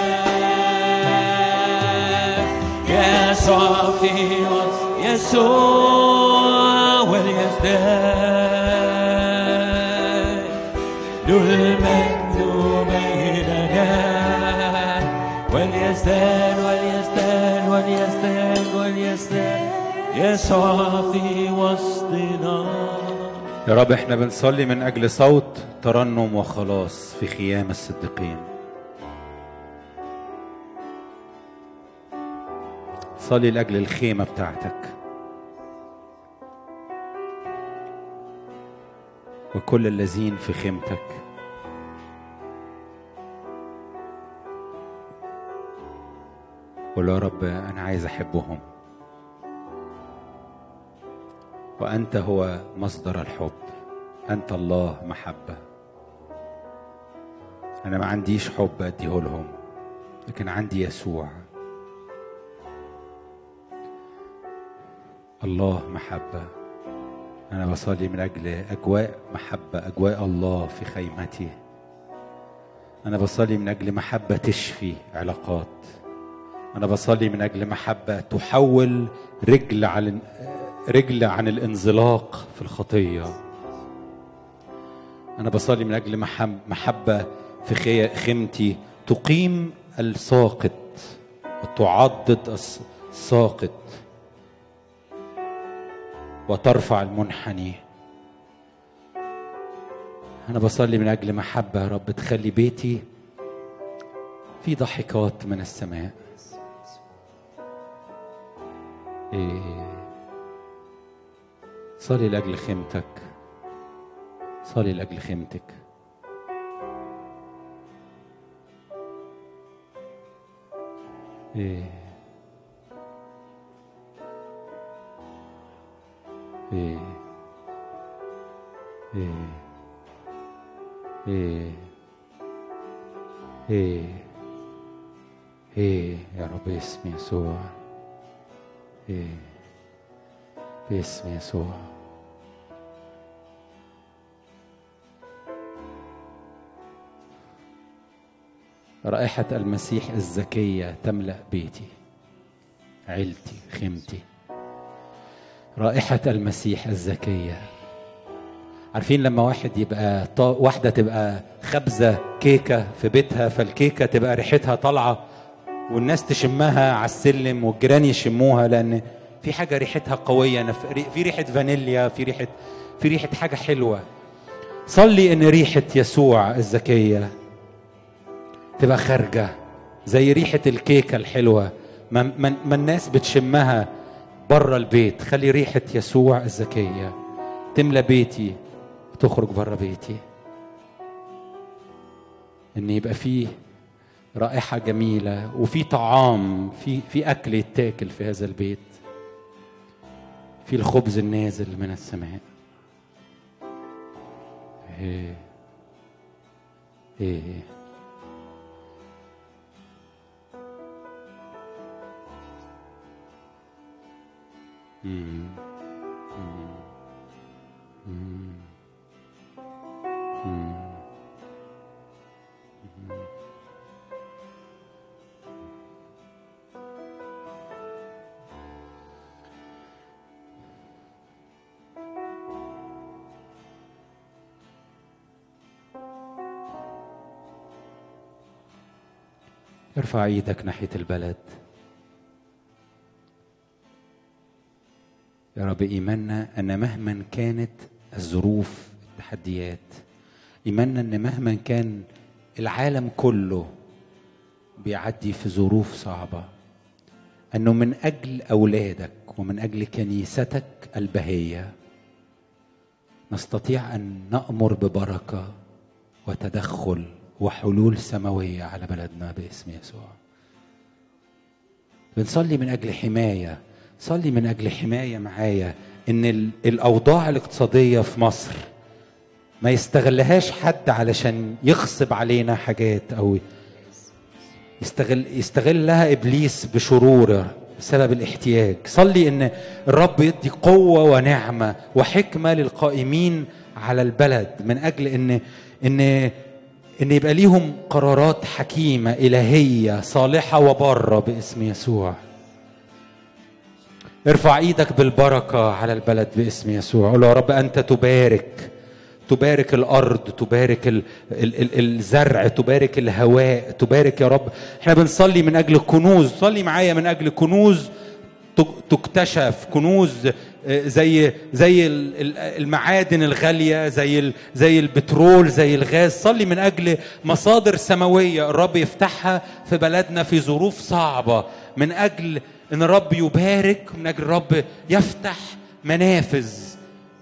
يسوع في يسوع وليزداد المجد بيننا وليزداد وليزداد وليزداد وليزداد يسوع في وسطنا. يا رب إحنا بنصلي من أجل صوت ترنم وخلاص في خيام الصديقين. صلي لأجل الخيمة بتاعتك. وكل الذين في خيمتك. قول يا رب أنا عايز أحبهم. وأنت هو مصدر الحب. أنت الله محبة. أنا ما عنديش حب اديه لهم لكن عندي يسوع. الله محبة. أنا بصلي من أجل أجواء محبة أجواء الله في خيمتي أنا بصلي من أجل محبة تشفي علاقات. أنا بصلي من أجل محبة تحول رجل عن رجل عن الانزلاق في الخطية. أنا بصلي من أجل محب محبة في خي- خيمتي تقيم الساقط وتعضد الس- الساقط. وترفع المنحني أنا بصلي من أجل محبة يا رب تخلي بيتي في ضحكات من السماء إيه. صلي لأجل خيمتك صلي لأجل خيمتك إيه. إيه. إيه. إيه. إيه يا رب باسم يسوع إيه باسم يسوع رائحة المسيح الزكية تملأ بيتي عيلتي خيمتي رائحة المسيح الزكية. عارفين لما واحد يبقى طا... واحدة تبقى خبزة كيكة في بيتها فالكيكة تبقى ريحتها طالعة والناس تشمها على السلم والجيران يشموها لأن في حاجة ريحتها قوية. في ريحة فانيليا في ريحة في ريحة حاجة حلوة. صلي إن ريحة يسوع الزكية تبقى خارجة زي ريحة الكيكة الحلوة. ما, ما الناس بتشمها بره البيت. خلي ريحة يسوع الزكية تملى بيتي وتخرج بره بيتي. إن يبقى فيه رائحة جميلة وفي طعام في في أكل يتاكل في هذا البيت. في الخبز النازل من السماء. إيه. ارفع إيدك ناحية البلد. يا رب إيماننا أن مهما كانت الظروف التحديات إيماننا أن مهما كان العالم كله بيعدي في ظروف صعبة أنه من أجل أولادك ومن أجل كنيستك البهية نستطيع أن نأمر ببركة وتدخل وحلول سماوية على بلدنا باسم يسوع. بنصلي من أجل حماية صلي من أجل حماية معايا إن ال- الأوضاع الاقتصادية في مصر ما يستغلهاش حد علشان يغصب علينا حاجات أو يستغل يستغلها إبليس بشروره بسبب الاحتياج. صلي إن الرب يدي قوة ونعمة وحكمة للقائمين على البلد من أجل ان ان إن يبقى ليهم قرارات حكيمة إلهية صالحة وبارة باسم يسوع. ارفع إيدك بالبركة على البلد باسم يسوع. قول يا رب أنت تبارك تبارك الأرض تبارك ال ال ال الزرع تبارك الهواء تبارك يا رب. إحنا بنصلي من أجل كنوز صلي معايا من أجل كنوز تك- تكتشف. كنوز آه، زي زي ال- ال- المعادن الغالية زي زي البترول زي الغاز. صلي من أجل مصادر سماوية. الرب يفتحها في بلدنا في ظروف صعبة. من أجل إن الرب يبارك من أجل الرب يفتح منافذ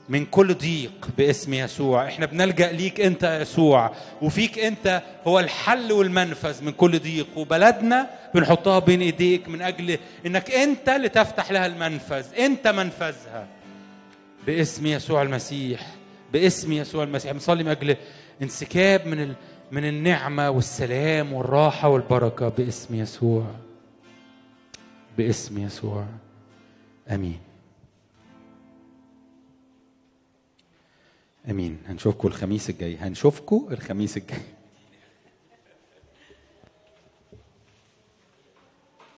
من كل ضيق باسم يسوع. إحنا بنلجأ ليك أنت يسوع وفيك أنت هو الحل والمنفذ من كل ضيق. وبلدنا بنحطها بين إيديك من أجل إنك أنت اللي تفتح لها المنفذ أنت منفذها باسم يسوع المسيح باسم يسوع المسيح. بنصلي من أجل انسكاب من ال... من النعمة والسلام والراحة والبركة باسم يسوع. باسم يسوع. آمين. آمين. هنشوفكم الخميس الجاي. هنشوفكم الخميس الجاي.